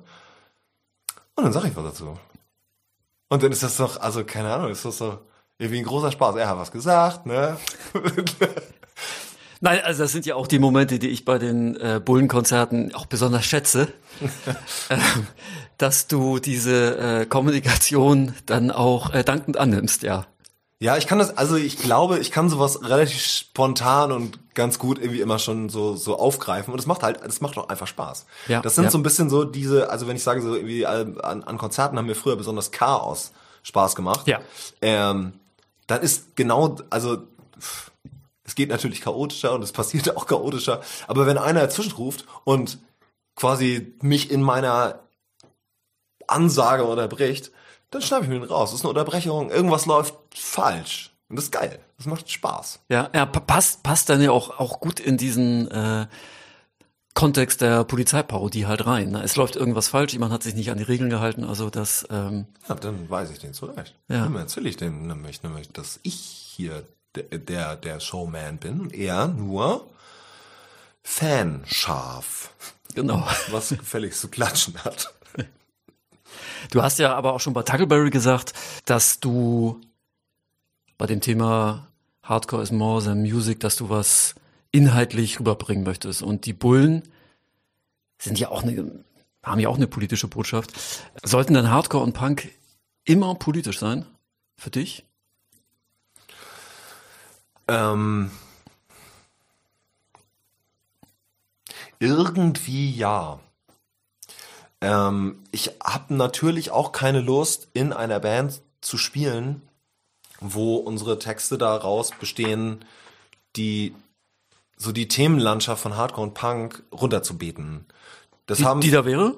Und dann sag ich was dazu. Und dann ist das doch, also keine Ahnung, ist das doch irgendwie ein großer Spaß. Er hat was gesagt, ne? Nein, also das sind ja auch die Momente, die ich bei den äh, Bullenkonzerten auch besonders schätze, ähm, dass du diese äh, Kommunikation dann auch äh, dankend annimmst, ja. Ja, ich kann das, also ich glaube, ich kann sowas relativ spontan und ganz gut irgendwie immer schon so, so aufgreifen. Und das macht halt, das macht doch einfach Spaß. Ja, das sind ja. so ein bisschen so diese, also wenn ich sage, so irgendwie an, an Konzerten haben mir früher besonders Chaos Spaß gemacht. Ja. Ähm, dann ist genau, also pff, es geht natürlich chaotischer und es passiert auch chaotischer. Aber wenn einer dazwischen ruft und quasi mich in meiner Ansage unterbricht, dann schnappe ich mir den raus. Das ist eine Unterbrechung. Irgendwas läuft falsch. Und das ist geil. Das macht Spaß. Ja, ja pa- passt, passt dann ja auch, auch gut in diesen äh, Kontext der Polizeiparodie halt rein. Ne? Es läuft irgendwas falsch, jemand hat sich nicht an die Regeln gehalten, also das, ähm, Ja, dann weiß ich den zurecht. Ja. Dann erzähle ich dem nämlich, nämlich, dass ich hier der, der, der Showman bin und er nur Fanschaf, genau. was gefälligst zu klatschen hat. Du hast ja aber auch schon bei Tackleberry gesagt, dass du bei dem Thema Hardcore is more than music, dass du was inhaltlich rüberbringen möchtest. Und die Bullen sind ja auch eine, haben ja auch eine politische Botschaft. Sollten dann Hardcore und Punk immer politisch sein? Für dich? Ähm, irgendwie ja. Ähm, ich habe natürlich auch keine Lust, in einer Band zu spielen, wo unsere Texte daraus bestehen, die so die Themenlandschaft von Hardcore und Punk runterzubeten. Das Die, haben die da wäre?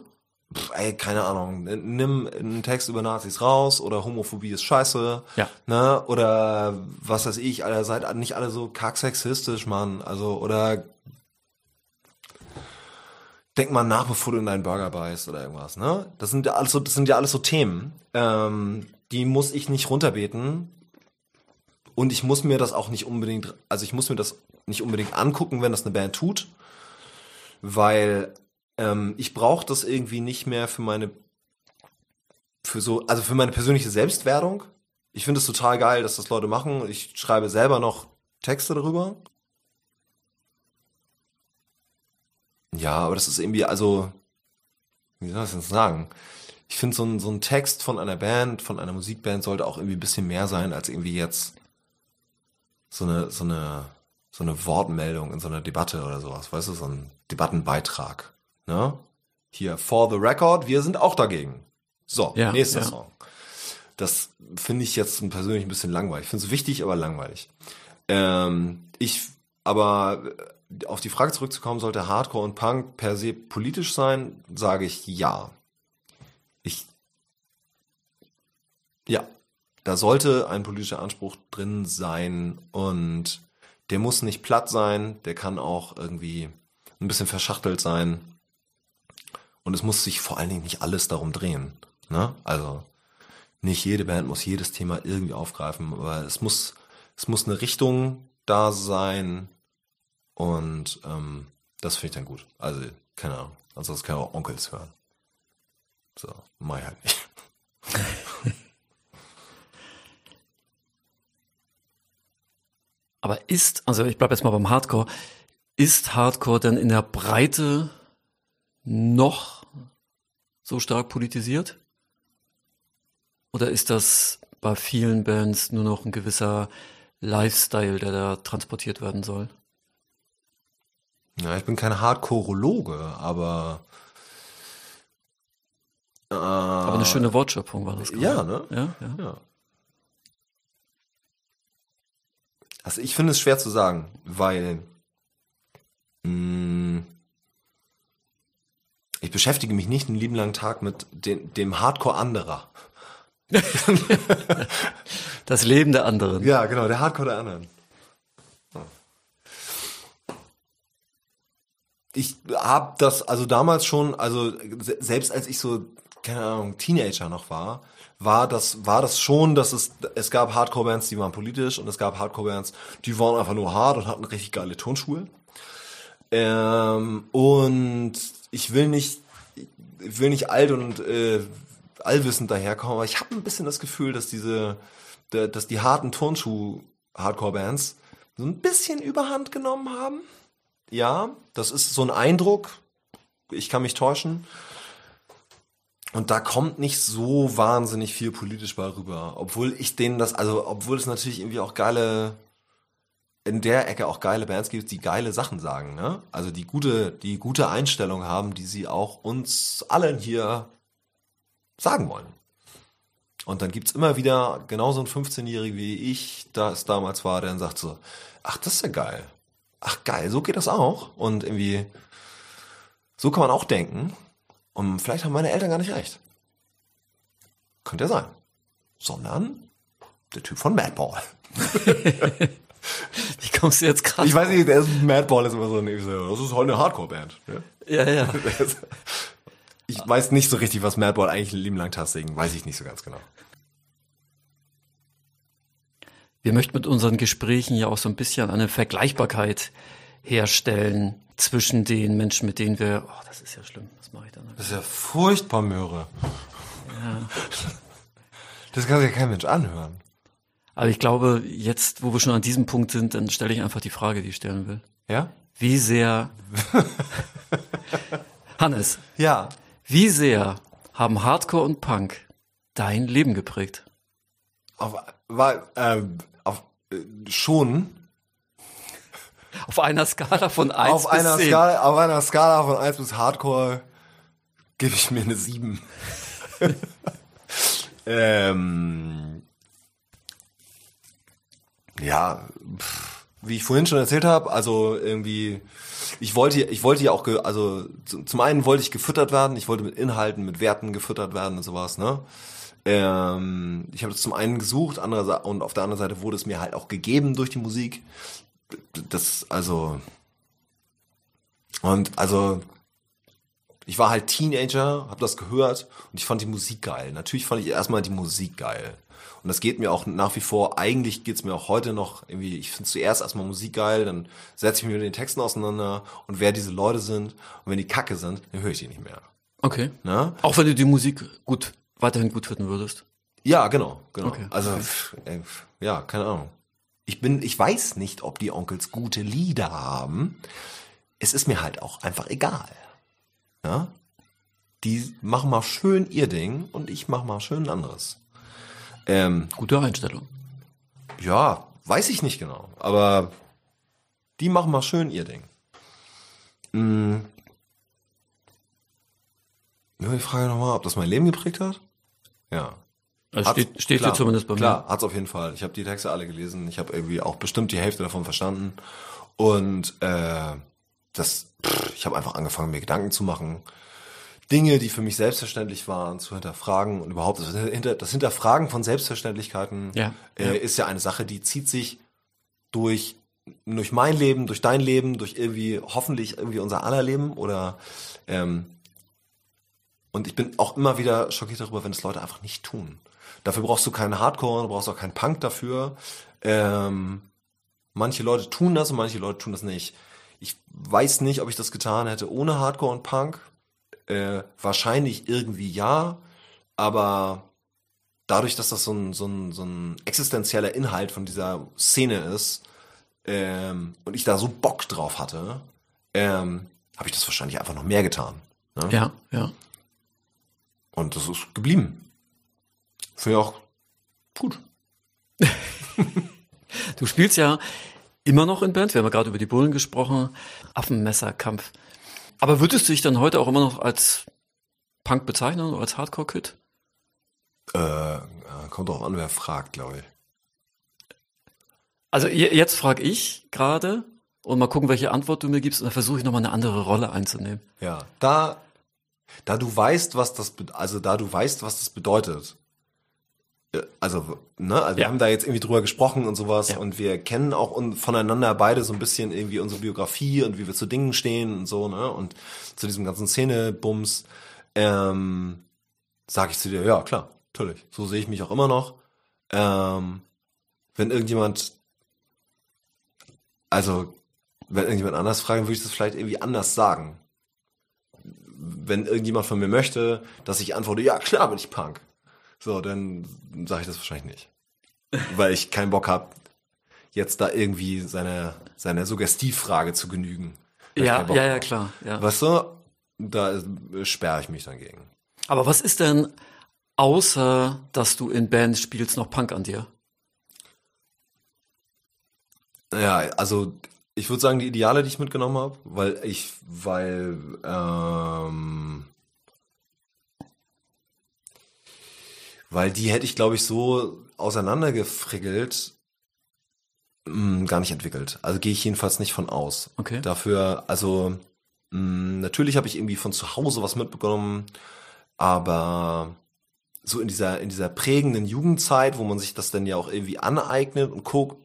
Pff, ey, keine Ahnung, nimm einen Text über Nazis raus oder Homophobie ist scheiße. Ja. Ne? Oder was weiß ich, Alter, seid nicht alle so kacksexistisch, Mann. Also, oder denk mal nach, bevor du in deinen Burger beißt oder irgendwas, ne? Das sind ja alles so, das sind ja alles so Themen. Ähm, die muss ich nicht runterbeten. Und ich muss mir das auch nicht unbedingt, also ich muss mir das nicht unbedingt angucken, wenn das eine Band tut. Weil ähm, ich brauche das irgendwie nicht mehr für meine für so also für meine persönliche Selbstwertung. Ich finde es total geil, dass das Leute machen. Ich schreibe selber noch Texte darüber. Ja, aber das ist irgendwie also wie soll ich das denn sagen? Ich finde so ein, so ein Text von einer Band, von einer Musikband sollte auch irgendwie ein bisschen mehr sein als irgendwie jetzt so eine so eine so eine Wortmeldung in so einer Debatte oder sowas, weißt du, so ein Debattenbeitrag. Ne? Hier, for the record, wir sind auch dagegen. So, Ja, nächster ja. Song. Das finde ich jetzt persönlich ein bisschen langweilig. Ich finde es wichtig, aber langweilig. Ähm, ich, aber äh, auf die Frage zurückzukommen, sollte Hardcore und Punk per se politisch sein, sage ich ja. Ich, ja, da sollte ein politischer Anspruch drin sein und der muss nicht platt sein, der kann auch irgendwie ein bisschen verschachtelt sein. Und es muss sich vor allen Dingen nicht alles darum drehen. Ne? Also nicht jede Band muss jedes Thema irgendwie aufgreifen, aber es muss, es muss eine Richtung da sein und ähm, das finde ich dann gut. Also, keine Ahnung. Das kann auch Onkels hören. So, mach ich halt nicht. Aber ist, also ich bleibe jetzt mal beim Hardcore, ist Hardcore denn in der Breite noch so stark politisiert? Oder ist das bei vielen Bands nur noch ein gewisser Lifestyle, der da transportiert werden soll? Ja, ich bin kein Hardcore-Ologe, aber äh, aber eine schöne Wortschöpfung war das. Gerade. Ja, ne? Ja, ja. ja. Also ich finde es schwer zu sagen, weil mh, mm, ich beschäftige mich nicht einen lieben langen Tag mit den, dem Hardcore anderer. das Leben der anderen. Ja, genau, der Hardcore der anderen. Ich habe das also damals schon, also selbst als ich so keine Ahnung Teenager noch war, war das, war das schon, dass es, es gab Hardcore-Bands, die waren politisch und es gab Hardcore-Bands, die waren einfach nur hart und hatten richtig geile Turnschuhe. Ähm, und ich will nicht, ich will nicht alt und äh, allwissend daherkommen, aber ich habe ein bisschen das Gefühl, dass diese, dass die harten Turnschuh-Hardcore-Bands so ein bisschen Überhand genommen haben. Ja, das ist so ein Eindruck. Ich kann mich täuschen. Und da kommt nicht so wahnsinnig viel politisch bei rüber. Obwohl ich denen das, also obwohl es natürlich irgendwie auch geile, in der Ecke auch geile Bands gibt, die geile Sachen sagen, ne? Also die gute, die gute Einstellung haben, die sie auch uns allen hier sagen wollen. Und dann gibt's immer wieder genauso ein 15-Jähriger wie ich, da es damals war, der dann sagt so, ach, das ist ja geil. Ach geil, so geht das auch. Und irgendwie, so kann man auch denken. Und vielleicht haben meine Eltern gar nicht recht. Könnte ja sein. Sondern der Typ von Madball. Wie kommst du jetzt gerade? Ich weiß nicht, der ist, Madball ist immer so, das ist heute eine Hardcore-Band. Ja, ja. ja. ich weiß nicht so richtig, was Madball eigentlich ein Leben lang singen, weiß ich nicht so ganz genau. Wir möchten mit unseren Gesprächen ja auch so ein bisschen eine Vergleichbarkeit herstellen zwischen den Menschen, mit denen wir, oh, das ist ja schlimm, was mache ich dann? Das ist ja furchtbar, Möhre. Ja. Das kann sich ja kein Mensch anhören. Aber ich glaube, jetzt, wo wir schon an diesem Punkt sind, dann stelle ich einfach die Frage, die ich stellen will. Ja? Wie sehr, Hannes. Ja. Wie sehr haben Hardcore und Punk dein Leben geprägt? Auf, war, äh, auf, äh, schon. Auf einer Skala von 1 auf bis einer 10. Skala, auf einer Skala von 1 bis Hardcore gebe ich mir eine 7. ähm, ja, pff, wie ich vorhin schon erzählt habe, also irgendwie, ich wollte, ich wollte ja auch, ge, also zum einen wollte ich gefüttert werden, ich wollte mit Inhalten, mit Werten gefüttert werden und sowas, ne? Ähm, ich habe das zum einen gesucht, andere, und auf der anderen Seite wurde es mir halt auch gegeben durch die Musik. Das, also, und also, ich war halt Teenager, habe das gehört und ich fand die Musik geil. Natürlich fand ich erstmal die Musik geil. Und das geht mir auch nach wie vor, eigentlich geht's mir auch heute noch irgendwie, ich finde zuerst erstmal Musik geil, dann setze ich mich mit den Texten auseinander und wer diese Leute sind und wenn die kacke sind, dann höre ich die nicht mehr. Okay. Ne? Auch wenn du die Musik gut, weiterhin gut finden würdest. Ja, genau, genau. Okay. Also, pff, ja, keine Ahnung. Ich bin, ich weiß nicht, ob die Onkels gute Lieder haben. Es ist mir halt auch einfach egal. Ja? Die machen mal schön ihr Ding und ich mach mal schön ein anderes. Ähm, Gute Einstellung. ja, weiß ich nicht genau, aber die machen mal schön ihr Ding. Hm. Ja, die Frage nochmal, ob das mein Leben geprägt hat? Ja. Also Hat's- steht steht klar, hier zumindest bei Klar, hat's auf jeden Fall. Ich habe die Texte alle gelesen. Ich habe irgendwie auch bestimmt die Hälfte davon verstanden. Und äh, das, pff, ich habe einfach angefangen, mir Gedanken zu machen. Dinge, die für mich selbstverständlich waren, zu hinterfragen und überhaupt das, Hinter, das Hinterfragen von Selbstverständlichkeiten Ja, äh, ja. ist ja eine Sache, die zieht sich durch durch mein Leben, durch dein Leben, durch irgendwie hoffentlich irgendwie unser aller Leben oder ähm, Und ich bin auch immer wieder schockiert darüber, wenn es Leute einfach nicht tun. Dafür brauchst du keinen Hardcore, du brauchst auch keinen Punk dafür. Ähm, manche Leute tun das und manche Leute tun das nicht. Ich weiß nicht, ob ich das getan hätte ohne Hardcore und Punk. Äh, wahrscheinlich irgendwie ja, aber dadurch, dass das so ein, so ein, so ein existenzieller Inhalt von dieser Szene ist ähm, und ich da so Bock drauf hatte, ähm, habe ich das wahrscheinlich einfach noch mehr getan. Ne? Ja, ja. Und das ist geblieben. Finde ich auch gut. Du spielst ja immer noch in Band. Wir haben ja gerade über die Bullen gesprochen. Affenmesserkampf. Aber würdest du dich dann heute auch immer noch als Punk bezeichnen oder als Hardcore-Kid? Äh, kommt auch an, wer fragt, glaube ich. Also jetzt frage ich gerade und mal gucken, welche Antwort du mir gibst und dann versuche ich nochmal eine andere Rolle einzunehmen. Ja, da, da du weißt, was das, also da du weißt, was das bedeutet. Also, ne, also ja. wir haben da jetzt irgendwie drüber gesprochen und sowas ja. und wir kennen auch voneinander beide so ein bisschen irgendwie unsere Biografie und wie wir zu Dingen stehen und so, ne, und zu diesem ganzen Szene-Bums, ähm, sag ich zu dir, ja, klar, natürlich, so sehe ich mich auch immer noch. Ähm, wenn irgendjemand also, wenn irgendjemand anders fragen, würde ich das vielleicht irgendwie anders sagen. Wenn irgendjemand von mir möchte, dass ich antworte, ja klar bin ich Punk. So, dann sage ich das wahrscheinlich nicht. Weil ich keinen Bock habe, jetzt da irgendwie seine, seine Suggestivfrage zu genügen. Ja, ja, ja, klar. Ja. Weißt du, da sperre ich mich dann gegen. Aber was ist denn, außer dass du in Bands spielst, noch Punk an dir? Ja, also ich würde sagen, die Ideale, die ich mitgenommen habe, weil ich, weil, ähm, weil die hätte ich, glaube ich, so auseinandergefrickelt, mh, hm, gar nicht entwickelt. Also gehe ich jedenfalls nicht von aus. Okay. Dafür, also mh, hm, natürlich habe ich irgendwie von zu Hause was mitbekommen, aber so in dieser in dieser prägenden Jugendzeit, wo man sich das dann ja auch irgendwie aneignet und guckt,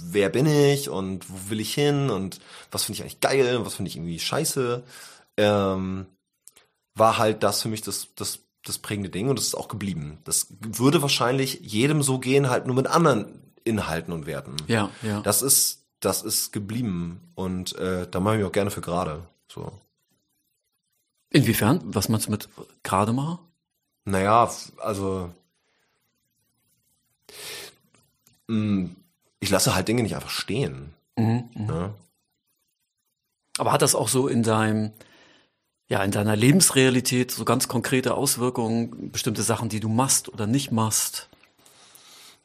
wer bin ich und wo will ich hin und was finde ich eigentlich geil und was finde ich irgendwie scheiße, ähm, war halt das für mich das, das, das prägende Ding und das ist auch geblieben. Das würde wahrscheinlich jedem so gehen, halt nur mit anderen Inhalten und Werten. Ja, ja. Das ist, das ist geblieben und äh, da mache ich mich auch gerne für gerade. So. Inwiefern? Was meinst du mit gerade machen? Naja, also mh, mm, ich lasse halt Dinge nicht einfach stehen. Mhm, mhm, ja. Aber hat das auch so in deinem, ja, in deiner Lebensrealität so ganz konkrete Auswirkungen, bestimmte Sachen, die du machst oder nicht machst?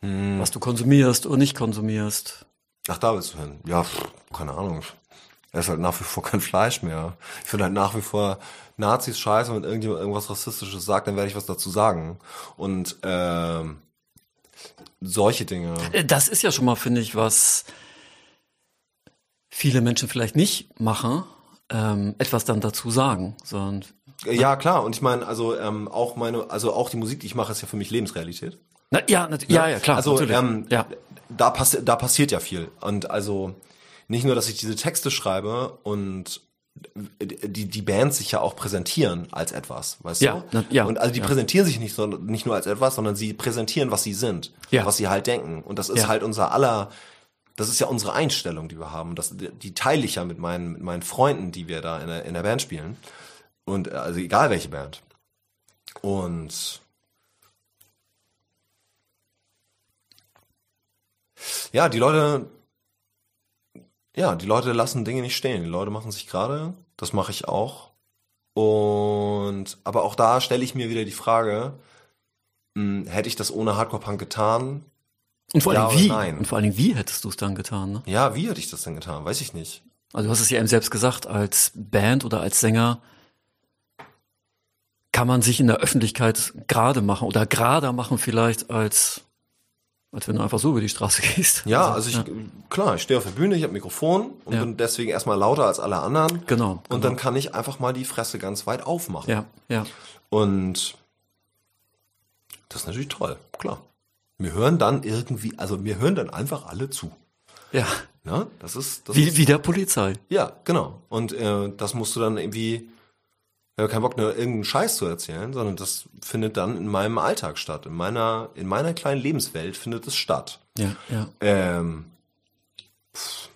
Mhm. Was du konsumierst oder nicht konsumierst? Ach, da willst du hin. Ja, keine Ahnung. Er ist halt nach wie vor kein Fleisch mehr. Ich finde halt nach wie vor Nazis scheiße, wenn irgendjemand irgendwas Rassistisches sagt, dann werde ich was dazu sagen. Und ähm, solche Dinge. Äh, das ist ja schon mal, finde ich, was viele Menschen vielleicht nicht machen, ähm, etwas dann dazu sagen, sondern ja klar und ich meine also ähm, auch meine also auch die Musik die ich mache ist ja für mich Lebensrealität Na, ja, ja ja klar also ähm, ja. da passi da passiert ja viel und also nicht nur dass ich diese Texte schreibe und die, die Bands sich ja auch präsentieren als etwas, weißt ja, du? Na, ja, und also die ja. präsentieren sich nicht, so, nicht nur als etwas, sondern sie präsentieren, was sie sind, ja. was sie halt denken. Und das ist Ja. halt unser aller, das ist ja unsere Einstellung, die wir haben. Das, die teile ich ja mit meinen, mit meinen Freunden, die wir da in der, in der Band spielen. Und äh, also egal welche Band. Und ja, die Leute, ja, die Leute lassen Dinge nicht stehen. Die Leute machen sich gerade. Das mache ich auch. Und aber auch da stelle ich mir wieder die Frage: mh, Hätte ich das ohne Hardcore Punk getan? Und vor Ja allem oder wie? nein? Und vor allem wie hättest du es dann getan? Ne? Ja, wie hätte ich das denn getan? Weiß ich nicht. Also du hast es ja eben selbst gesagt, als Band oder als Sänger kann man sich in der Öffentlichkeit gerade machen oder gerader machen vielleicht als als wenn du einfach so über die Straße gehst. Ja, also ich klar, ich stehe auf der Bühne, ich habe Mikrofon und Ja. bin deswegen erstmal lauter als alle anderen. Genau, Und genau. dann kann ich einfach mal die Fresse ganz weit aufmachen. Ja, ja. Und das ist natürlich toll, klar. Wir hören dann irgendwie, also wir hören dann einfach alle zu. Ja. Ne? Das ist, das Wie, ist wie der Polizei. ja genau. Und äh, das musst du dann irgendwie, Ich habe keinen Bock, nur irgendeinen Scheiß zu erzählen, sondern das findet dann in meinem Alltag statt. In meiner, in meiner kleinen Lebenswelt findet es statt. Ja, ja. Ähm, pff,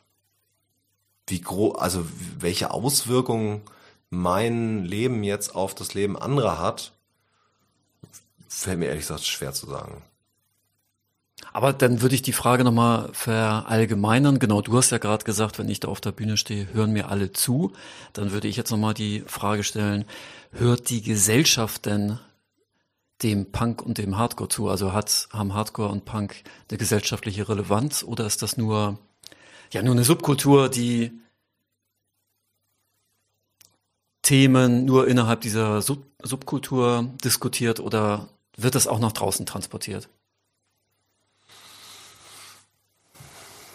wie groß, also welche Auswirkungen mein Leben jetzt auf das Leben anderer hat, fällt mir ehrlich gesagt schwer zu sagen. Aber dann würde ich die Frage nochmal verallgemeinern. Genau, du hast ja gerade gesagt, wenn ich da auf der Bühne stehe, hören mir alle zu. Dann würde ich jetzt nochmal die Frage stellen, hört die Gesellschaft denn dem Punk und dem Hardcore zu? Also hat, haben Hardcore und Punk eine gesellschaftliche Relevanz oder ist das nur, ja, nur eine Subkultur, die Themen nur innerhalb dieser Sub Subkultur diskutiert oder wird das auch nach draußen transportiert?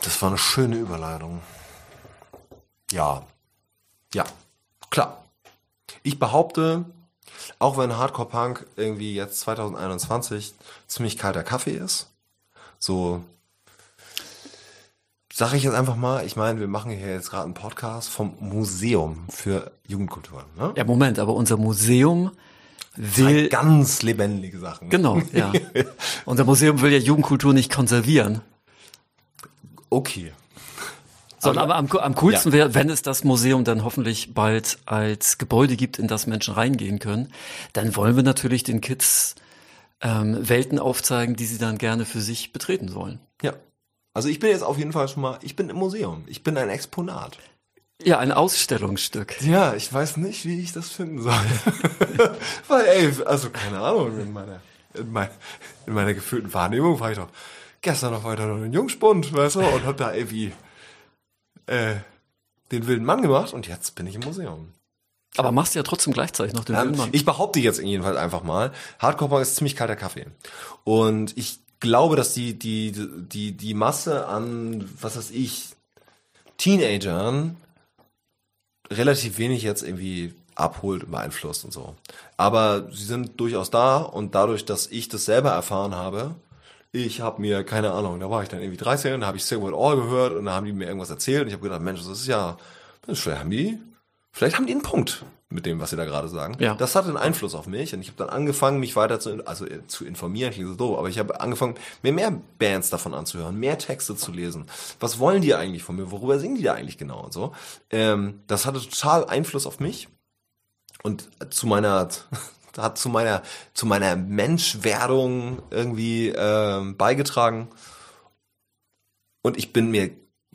Das war eine schöne Überleitung. Ja. Ja. Klar. Ich behaupte, auch wenn Hardcore Punk irgendwie jetzt 2021 ziemlich kalter Kaffee ist, so sage ich jetzt einfach mal, ich meine, wir machen hier jetzt gerade einen Podcast vom Museum für Jugendkultur. Ne? Ja, Moment, aber unser Museum will ganz lebendige Sachen. Genau, ja. Unser Museum will ja Jugendkultur nicht konservieren. Okay. Sondern aber am, am coolsten Ja. wäre, wenn es das Museum dann hoffentlich bald als Gebäude gibt, in das Menschen reingehen können, dann wollen wir natürlich den Kids ähm, Welten aufzeigen, die sie dann gerne für sich betreten sollen. Ja. Also ich bin jetzt auf jeden Fall schon mal, ich bin im Museum. Ich bin ein Exponat. Ja, ein Ausstellungsstück. Ja, ich weiß nicht, wie ich das finden soll. Weil, ey, also keine Ahnung, in meiner, in, mein, in meiner gefühlten Wahrnehmung war ich doch gestern noch weiter noch ein Jungspund, weißt du, und hab da irgendwie äh, den wilden Mann gemacht und jetzt bin ich im Museum. Aber machst ja trotzdem gleichzeitig noch den Ähm, wilden Mann. ich behaupte jetzt jedenfalls einfach mal, Hardcore Punk ist ziemlich kalter Kaffee. Und ich glaube, dass die, die, die, die Masse an, was weiß ich, Teenagern relativ wenig jetzt irgendwie abholt und beeinflusst und so. Aber sie sind durchaus da und dadurch, dass ich das selber erfahren habe, ich habe mir, keine Ahnung, da war ich dann irgendwie 13 und da habe ich Say What All gehört und da haben die mir irgendwas erzählt und ich habe gedacht, Mensch, das ist ja, vielleicht haben die, vielleicht haben die einen Punkt mit dem, was sie da gerade sagen. Ja. Das hat einen Einfluss auf mich und ich habe dann angefangen, mich weiter zu, also äh, zu informieren, klingt so doof, aber ich habe angefangen, mir mehr Bands davon anzuhören, mehr Texte zu lesen. Was wollen die eigentlich von mir? Worüber singen die da eigentlich genau und so? Ähm, das hatte total Einfluss auf mich und zu meiner hat zu meiner zu meiner Menschwerdung irgendwie ähm, beigetragen und ich bin mir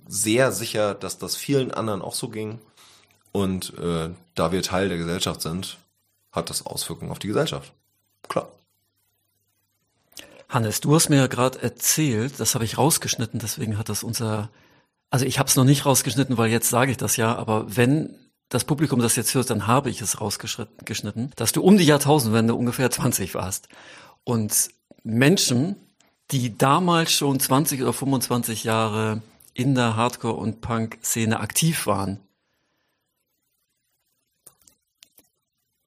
sehr sicher, dass das vielen anderen auch so ging und äh, da wir Teil der Gesellschaft sind, hat das Auswirkungen auf die Gesellschaft. Klar. Hannes, du hast mir ja gerade erzählt, das habe ich rausgeschnitten, deswegen hat das unser, also ich habe es noch nicht rausgeschnitten, weil jetzt sage ich das ja, aber wenn das Publikum das jetzt hört, dann habe ich es rausgeschnitten, dass du um die Jahrtausendwende ungefähr 20 warst. Und Menschen, die damals schon 20 oder 25 Jahre in der Hardcore- und Punk-Szene aktiv waren,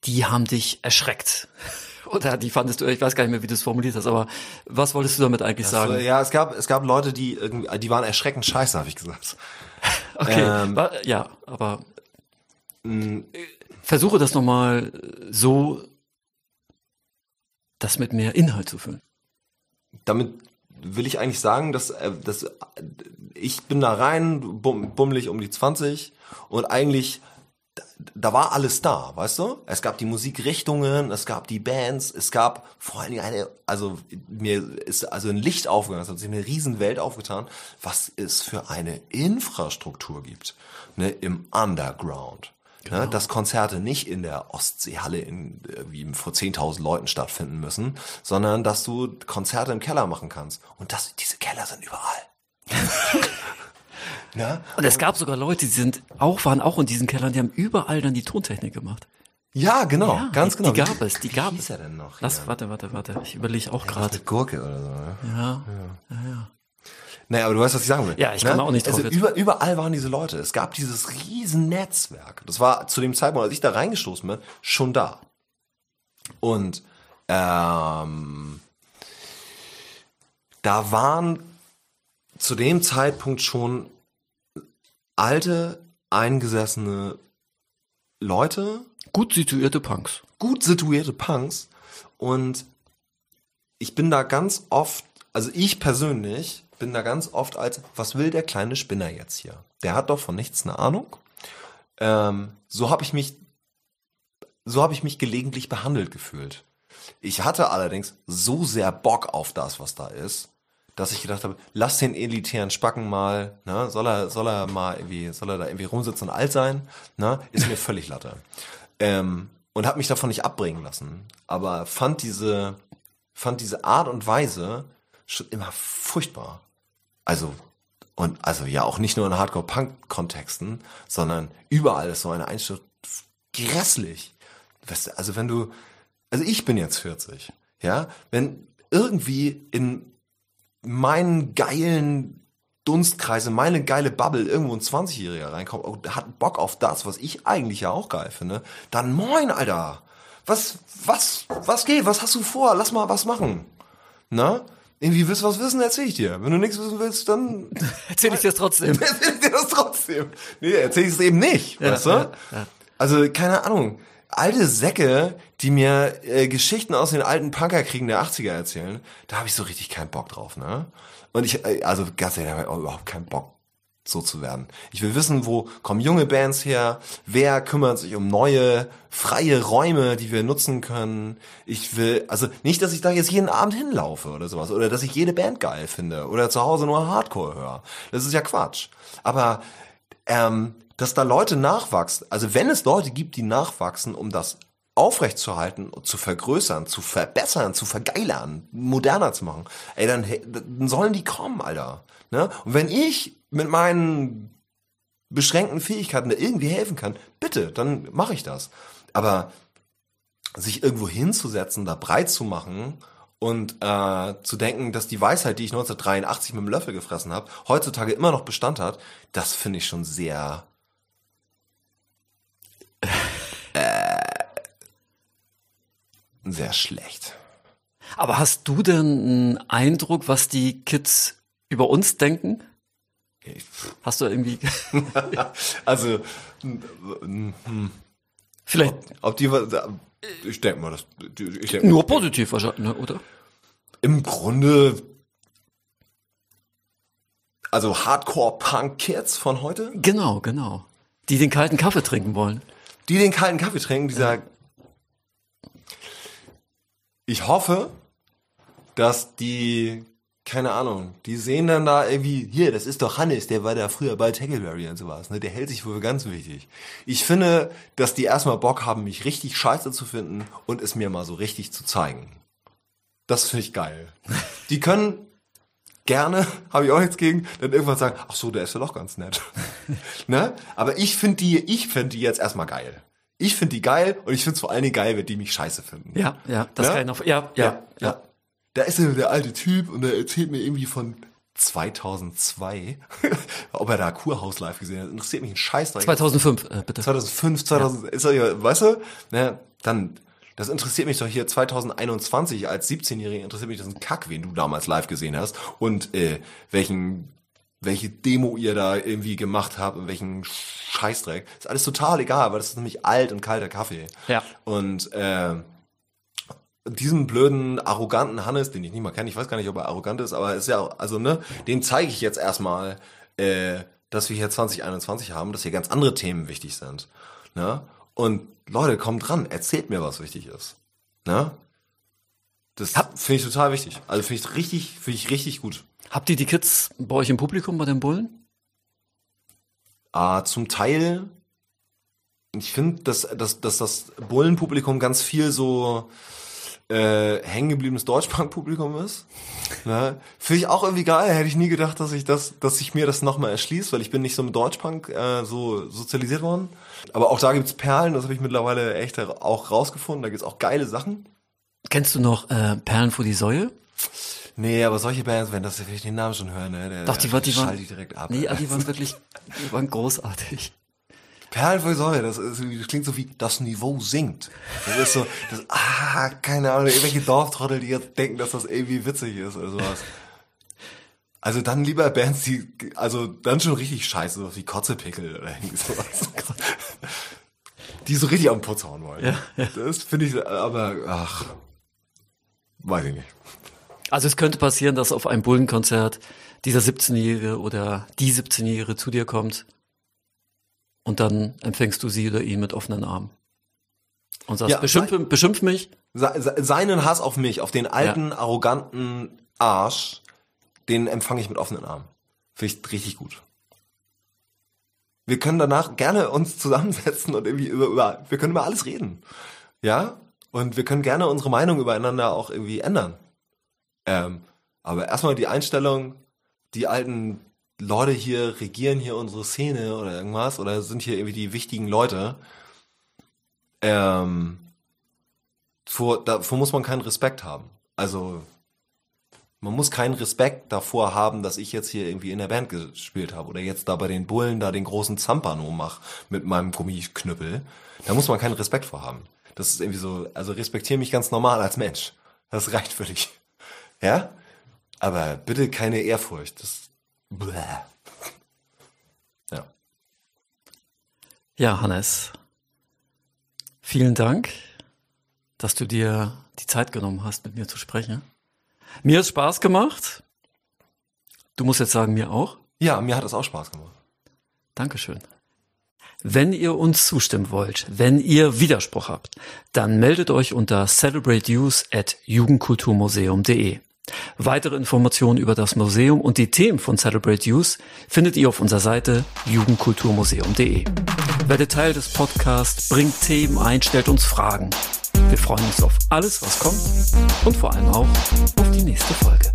die haben dich erschreckt. Oder die fandest du, ich weiß gar nicht mehr, wie du es formuliert hast, aber was wolltest du damit eigentlich sagen? Also, ja, es gab es gab Leute, die irgendwie, die waren erschreckend scheiße, habe ich gesagt. Okay, Ähm, wa- ja, aber versuche das nochmal so, das mit mehr Inhalt zu füllen. damit will ich eigentlich sagen, dass, äh, dass äh, ich bin da rein, bum, bummelig um die 20 und eigentlich da, war alles da, weißt du? Es gab die Musikrichtungen, es gab die Bands, es gab vor allen Dingen eine, also mir ist also ein Licht aufgegangen, es hat sich eine riesen Welt aufgetan, was es für eine Infrastruktur gibt, ne, im Underground. Ne, dass Konzerte nicht in der Ostseehalle in, äh, wie vor 10.000 Leuten stattfinden müssen, sondern dass du Konzerte im Keller machen kannst. Und das, diese Keller sind überall. ne? Und es gab sogar Leute, die sind auch, waren auch in diesen Kellern, die haben überall dann die Tontechnik gemacht. Ja, genau, Ja, ganz die- genau. die gab es, die gab es. er denn noch? Lass, warte, warte, warte, ich überlege auch Was gerade. Gurke oder so. Ne? Ja, Naja, aber du weißt, was ich sagen will. Ja, ich komme auch nicht drauf also über, Überall waren diese Leute. Es gab dieses riesen Netzwerk. Das war zu dem Zeitpunkt, als ich da reingestoßen bin, schon da. Und ähm, da waren zu dem Zeitpunkt schon alte, eingesessene Leute, Gut situierte Punks. Gut situierte Punks. Und ich bin da ganz oft, also ich persönlich bin da ganz oft als, was will der kleine Spinner jetzt hier? Der hat doch von nichts eine Ahnung. Ähm, so habe ich mich, so habe ich mich gelegentlich behandelt gefühlt. Ich hatte allerdings so sehr Bock auf das, was da ist, dass ich gedacht habe, lass den elitären Spacken mal, ne, soll er, soll er mal irgendwie, soll er da irgendwie rumsitzen und alt sein, ne, ist mir völlig Latte. Ähm, und habe mich davon nicht abbringen lassen, aber fand diese, fand diese Art und Weise schon immer furchtbar. Also und also ja auch nicht nur in Hardcore-Punk-Kontexten, sondern überall ist so eine Einstellung grässlich. Weißt du, also wenn du, also ich bin jetzt 40, ja, wenn irgendwie in meinen geilen Dunstkreise, meine geile Bubble irgendwo ein 20-Jähriger reinkommt und hat Bock auf das, was ich eigentlich ja auch geil finde, dann moin, Alter. Was, was, was geht? Was hast du vor? Lass mal was machen. Na? Irgendwie willst du was wissen, erzähl ich dir. Wenn du nichts wissen willst, dann erzähl ich dir das trotzdem. erzähl ich dir das trotzdem. Nee, erzähl ich es eben nicht, ja, weißt du? Ja, ja. Also, keine Ahnung. Alte Säcke, die mir äh, Geschichten aus den alten Punkerkriegen der 80er erzählen, da habe ich so richtig keinen Bock drauf, ne? Und ich, äh, also ganz ehrlich, da habe ich überhaupt keinen Bock so zu werden. Ich will wissen, wo kommen junge Bands her, wer kümmert sich um neue, freie Räume, die wir nutzen können. Ich will, also nicht, dass ich da jetzt jeden Abend hinlaufe oder sowas, oder dass ich jede Band geil finde oder zu Hause nur Hardcore höre. Das ist ja Quatsch. Aber ähm, dass da Leute nachwachsen, also wenn es Leute gibt, die nachwachsen, um das aufrechtzuerhalten, zu vergrößern, zu verbessern, zu vergeilern, moderner zu machen, ey, dann, dann sollen die kommen, Alter. Ne? Und wenn ich mit meinen beschränkten Fähigkeiten da irgendwie helfen kann, bitte, dann mache ich das. Aber sich irgendwo hinzusetzen, da breit zu machen und äh, zu denken, dass die Weisheit, die ich 1983 mit dem Löffel gefressen habe, heutzutage immer noch Bestand hat, das finde ich schon sehr äh, sehr schlecht. Aber hast du denn einen Eindruck, was die Kids über uns denken? Hast du irgendwie. also. Vielleicht. Ob, ob die. Ich denke mal, das. Ich denk, nur positiv wahrscheinlich, ne, oder? Im Grunde. Also Hardcore-Punk-Kids von heute? Genau, genau. Die den kalten Kaffee trinken wollen. Die den kalten Kaffee trinken, die sagen. Ich hoffe, dass die keine Ahnung, die sehen dann da irgendwie, hier, das ist doch Hannes, der war da früher bei Tackleberry und sowas, ne? Der hält sich wohl für ganz wichtig. Ich finde, dass die erstmal Bock haben, mich richtig scheiße zu finden und es mir mal so richtig zu zeigen. Das finde ich geil. Die können gerne, habe ich auch jetzt gegen, dann irgendwann sagen, ach so, der ist ja doch ganz nett. ne? Aber ich finde die, ich finde die jetzt erstmal geil. Ich finde die geil und ich finde es vor allen Dingen geil, wenn die mich scheiße finden. Ja, ja, das ne? kann ich noch, ja, ja, ja. ja da ist ja der alte Typ und der erzählt mir irgendwie von 2002, ob er da Kurhaus live gesehen hat, interessiert mich ein Scheiß. 2005, äh, bitte. 2005, 2000, ja. ist er ja, weißt du, ne, dann, das interessiert mich doch hier 2021 als 17-Jähriger interessiert mich das ein Kack, wen du damals live gesehen hast und äh, welchen welche Demo ihr da irgendwie gemacht habt und welchen Scheißdreck. Ist alles total egal, weil das ist nämlich alt und kalter Kaffee. Ja. Und äh, diesen blöden, arroganten Hannes, den ich nicht mal kenne, ich weiß gar nicht, ob er arrogant ist, aber ist ja, also, ne, dem zeige ich jetzt erstmal, äh, dass wir hier 2021 haben, dass hier ganz andere Themen wichtig sind. Ne? Und Leute, kommt dran, erzählt mir, was wichtig ist. Ne? Das finde ich total wichtig. Also finde ich richtig, finde ich richtig gut. Habt ihr die Kids bei euch im Publikum bei den Bullen? Ah, zum Teil. Ich finde, dass, dass, dass das Bullenpublikum ganz viel so äh, hängengebliebenes Deutschbank-Publikum ist. Ne? Finde ich auch irgendwie geil. Hätte ich nie gedacht, dass ich das, dass ich mir das nochmal erschließt, weil ich bin nicht so mit Deutschpunk äh, so sozialisiert worden. Aber auch da gibt's Perlen, das habe ich mittlerweile echt auch rausgefunden. Da gibt's auch geile Sachen. Kennst du noch äh, Perlen vor die Säue? Nee, aber solche Bands, wenn das, wenn ich den Namen schon höre, ne, der, Doch, die, war, die waren, die direkt ab. Nee, die waren wirklich, die waren großartig. Perlen für Säure, das, ist, das klingt so wie das Niveau sinkt. Das ist so, das, ah, keine Ahnung, irgendwelche Dorftrottel, die jetzt denken, dass das irgendwie witzig ist oder sowas. Also dann lieber Bands, die, also dann schon richtig scheiße, so wie Kotzepickel oder irgendwie sowas. die so richtig am Putz hauen wollen. Ja, ja. Das finde ich, aber, ach, weiß ich nicht. Also es könnte passieren, dass auf einem Bullenkonzert dieser 17-Jährige oder die 17-Jährige zu dir kommt und dann empfängst du sie oder ihn mit offenen Armen. Und sagst, Ja, beschimpf, beschimpf mich. Se- se- Seinen Hass auf mich, auf den alten, arroganten Arsch, den empfange ich mit offenen Armen. Finde ich richtig gut. Wir können danach gerne uns zusammensetzen und irgendwie über, über, wir können über alles reden. Ja? Und wir können gerne unsere Meinung übereinander auch irgendwie ändern. Ähm, aber erstmal die Einstellung, die alten Leute hier regieren hier unsere Szene oder irgendwas oder sind hier irgendwie die wichtigen Leute. Ähm, vor, davor muss man keinen Respekt haben. Also man muss keinen Respekt davor haben, dass ich jetzt hier irgendwie in der Band gespielt habe oder jetzt da bei den Bullen da den großen Zampano mache mit meinem Gummiknüppel. Da muss man keinen Respekt vor haben. Das ist irgendwie so, also respektiere mich ganz normal als Mensch. Das reicht völlig. Ja? Aber bitte keine Ehrfurcht. Das bläh. Ja. Ja, Hannes. Vielen Dank, dass du dir die Zeit genommen hast, mit mir zu sprechen. Mir hat Spaß gemacht. Du musst jetzt sagen, mir auch. Ja, mir hat es auch Spaß gemacht. Dankeschön. Wenn ihr uns zustimmen wollt, wenn ihr Widerspruch habt, dann meldet euch unter celebrateuse at jugendkulturmuseum.de. Weitere Informationen über das Museum und die Themen von Celebrate Youth findet ihr auf unserer Seite jugendkulturmuseum.de. Werdet Teil des Podcasts, bringt Themen ein, stellt uns Fragen. Wir freuen uns auf alles, was kommt und vor allem auch auf die nächste Folge.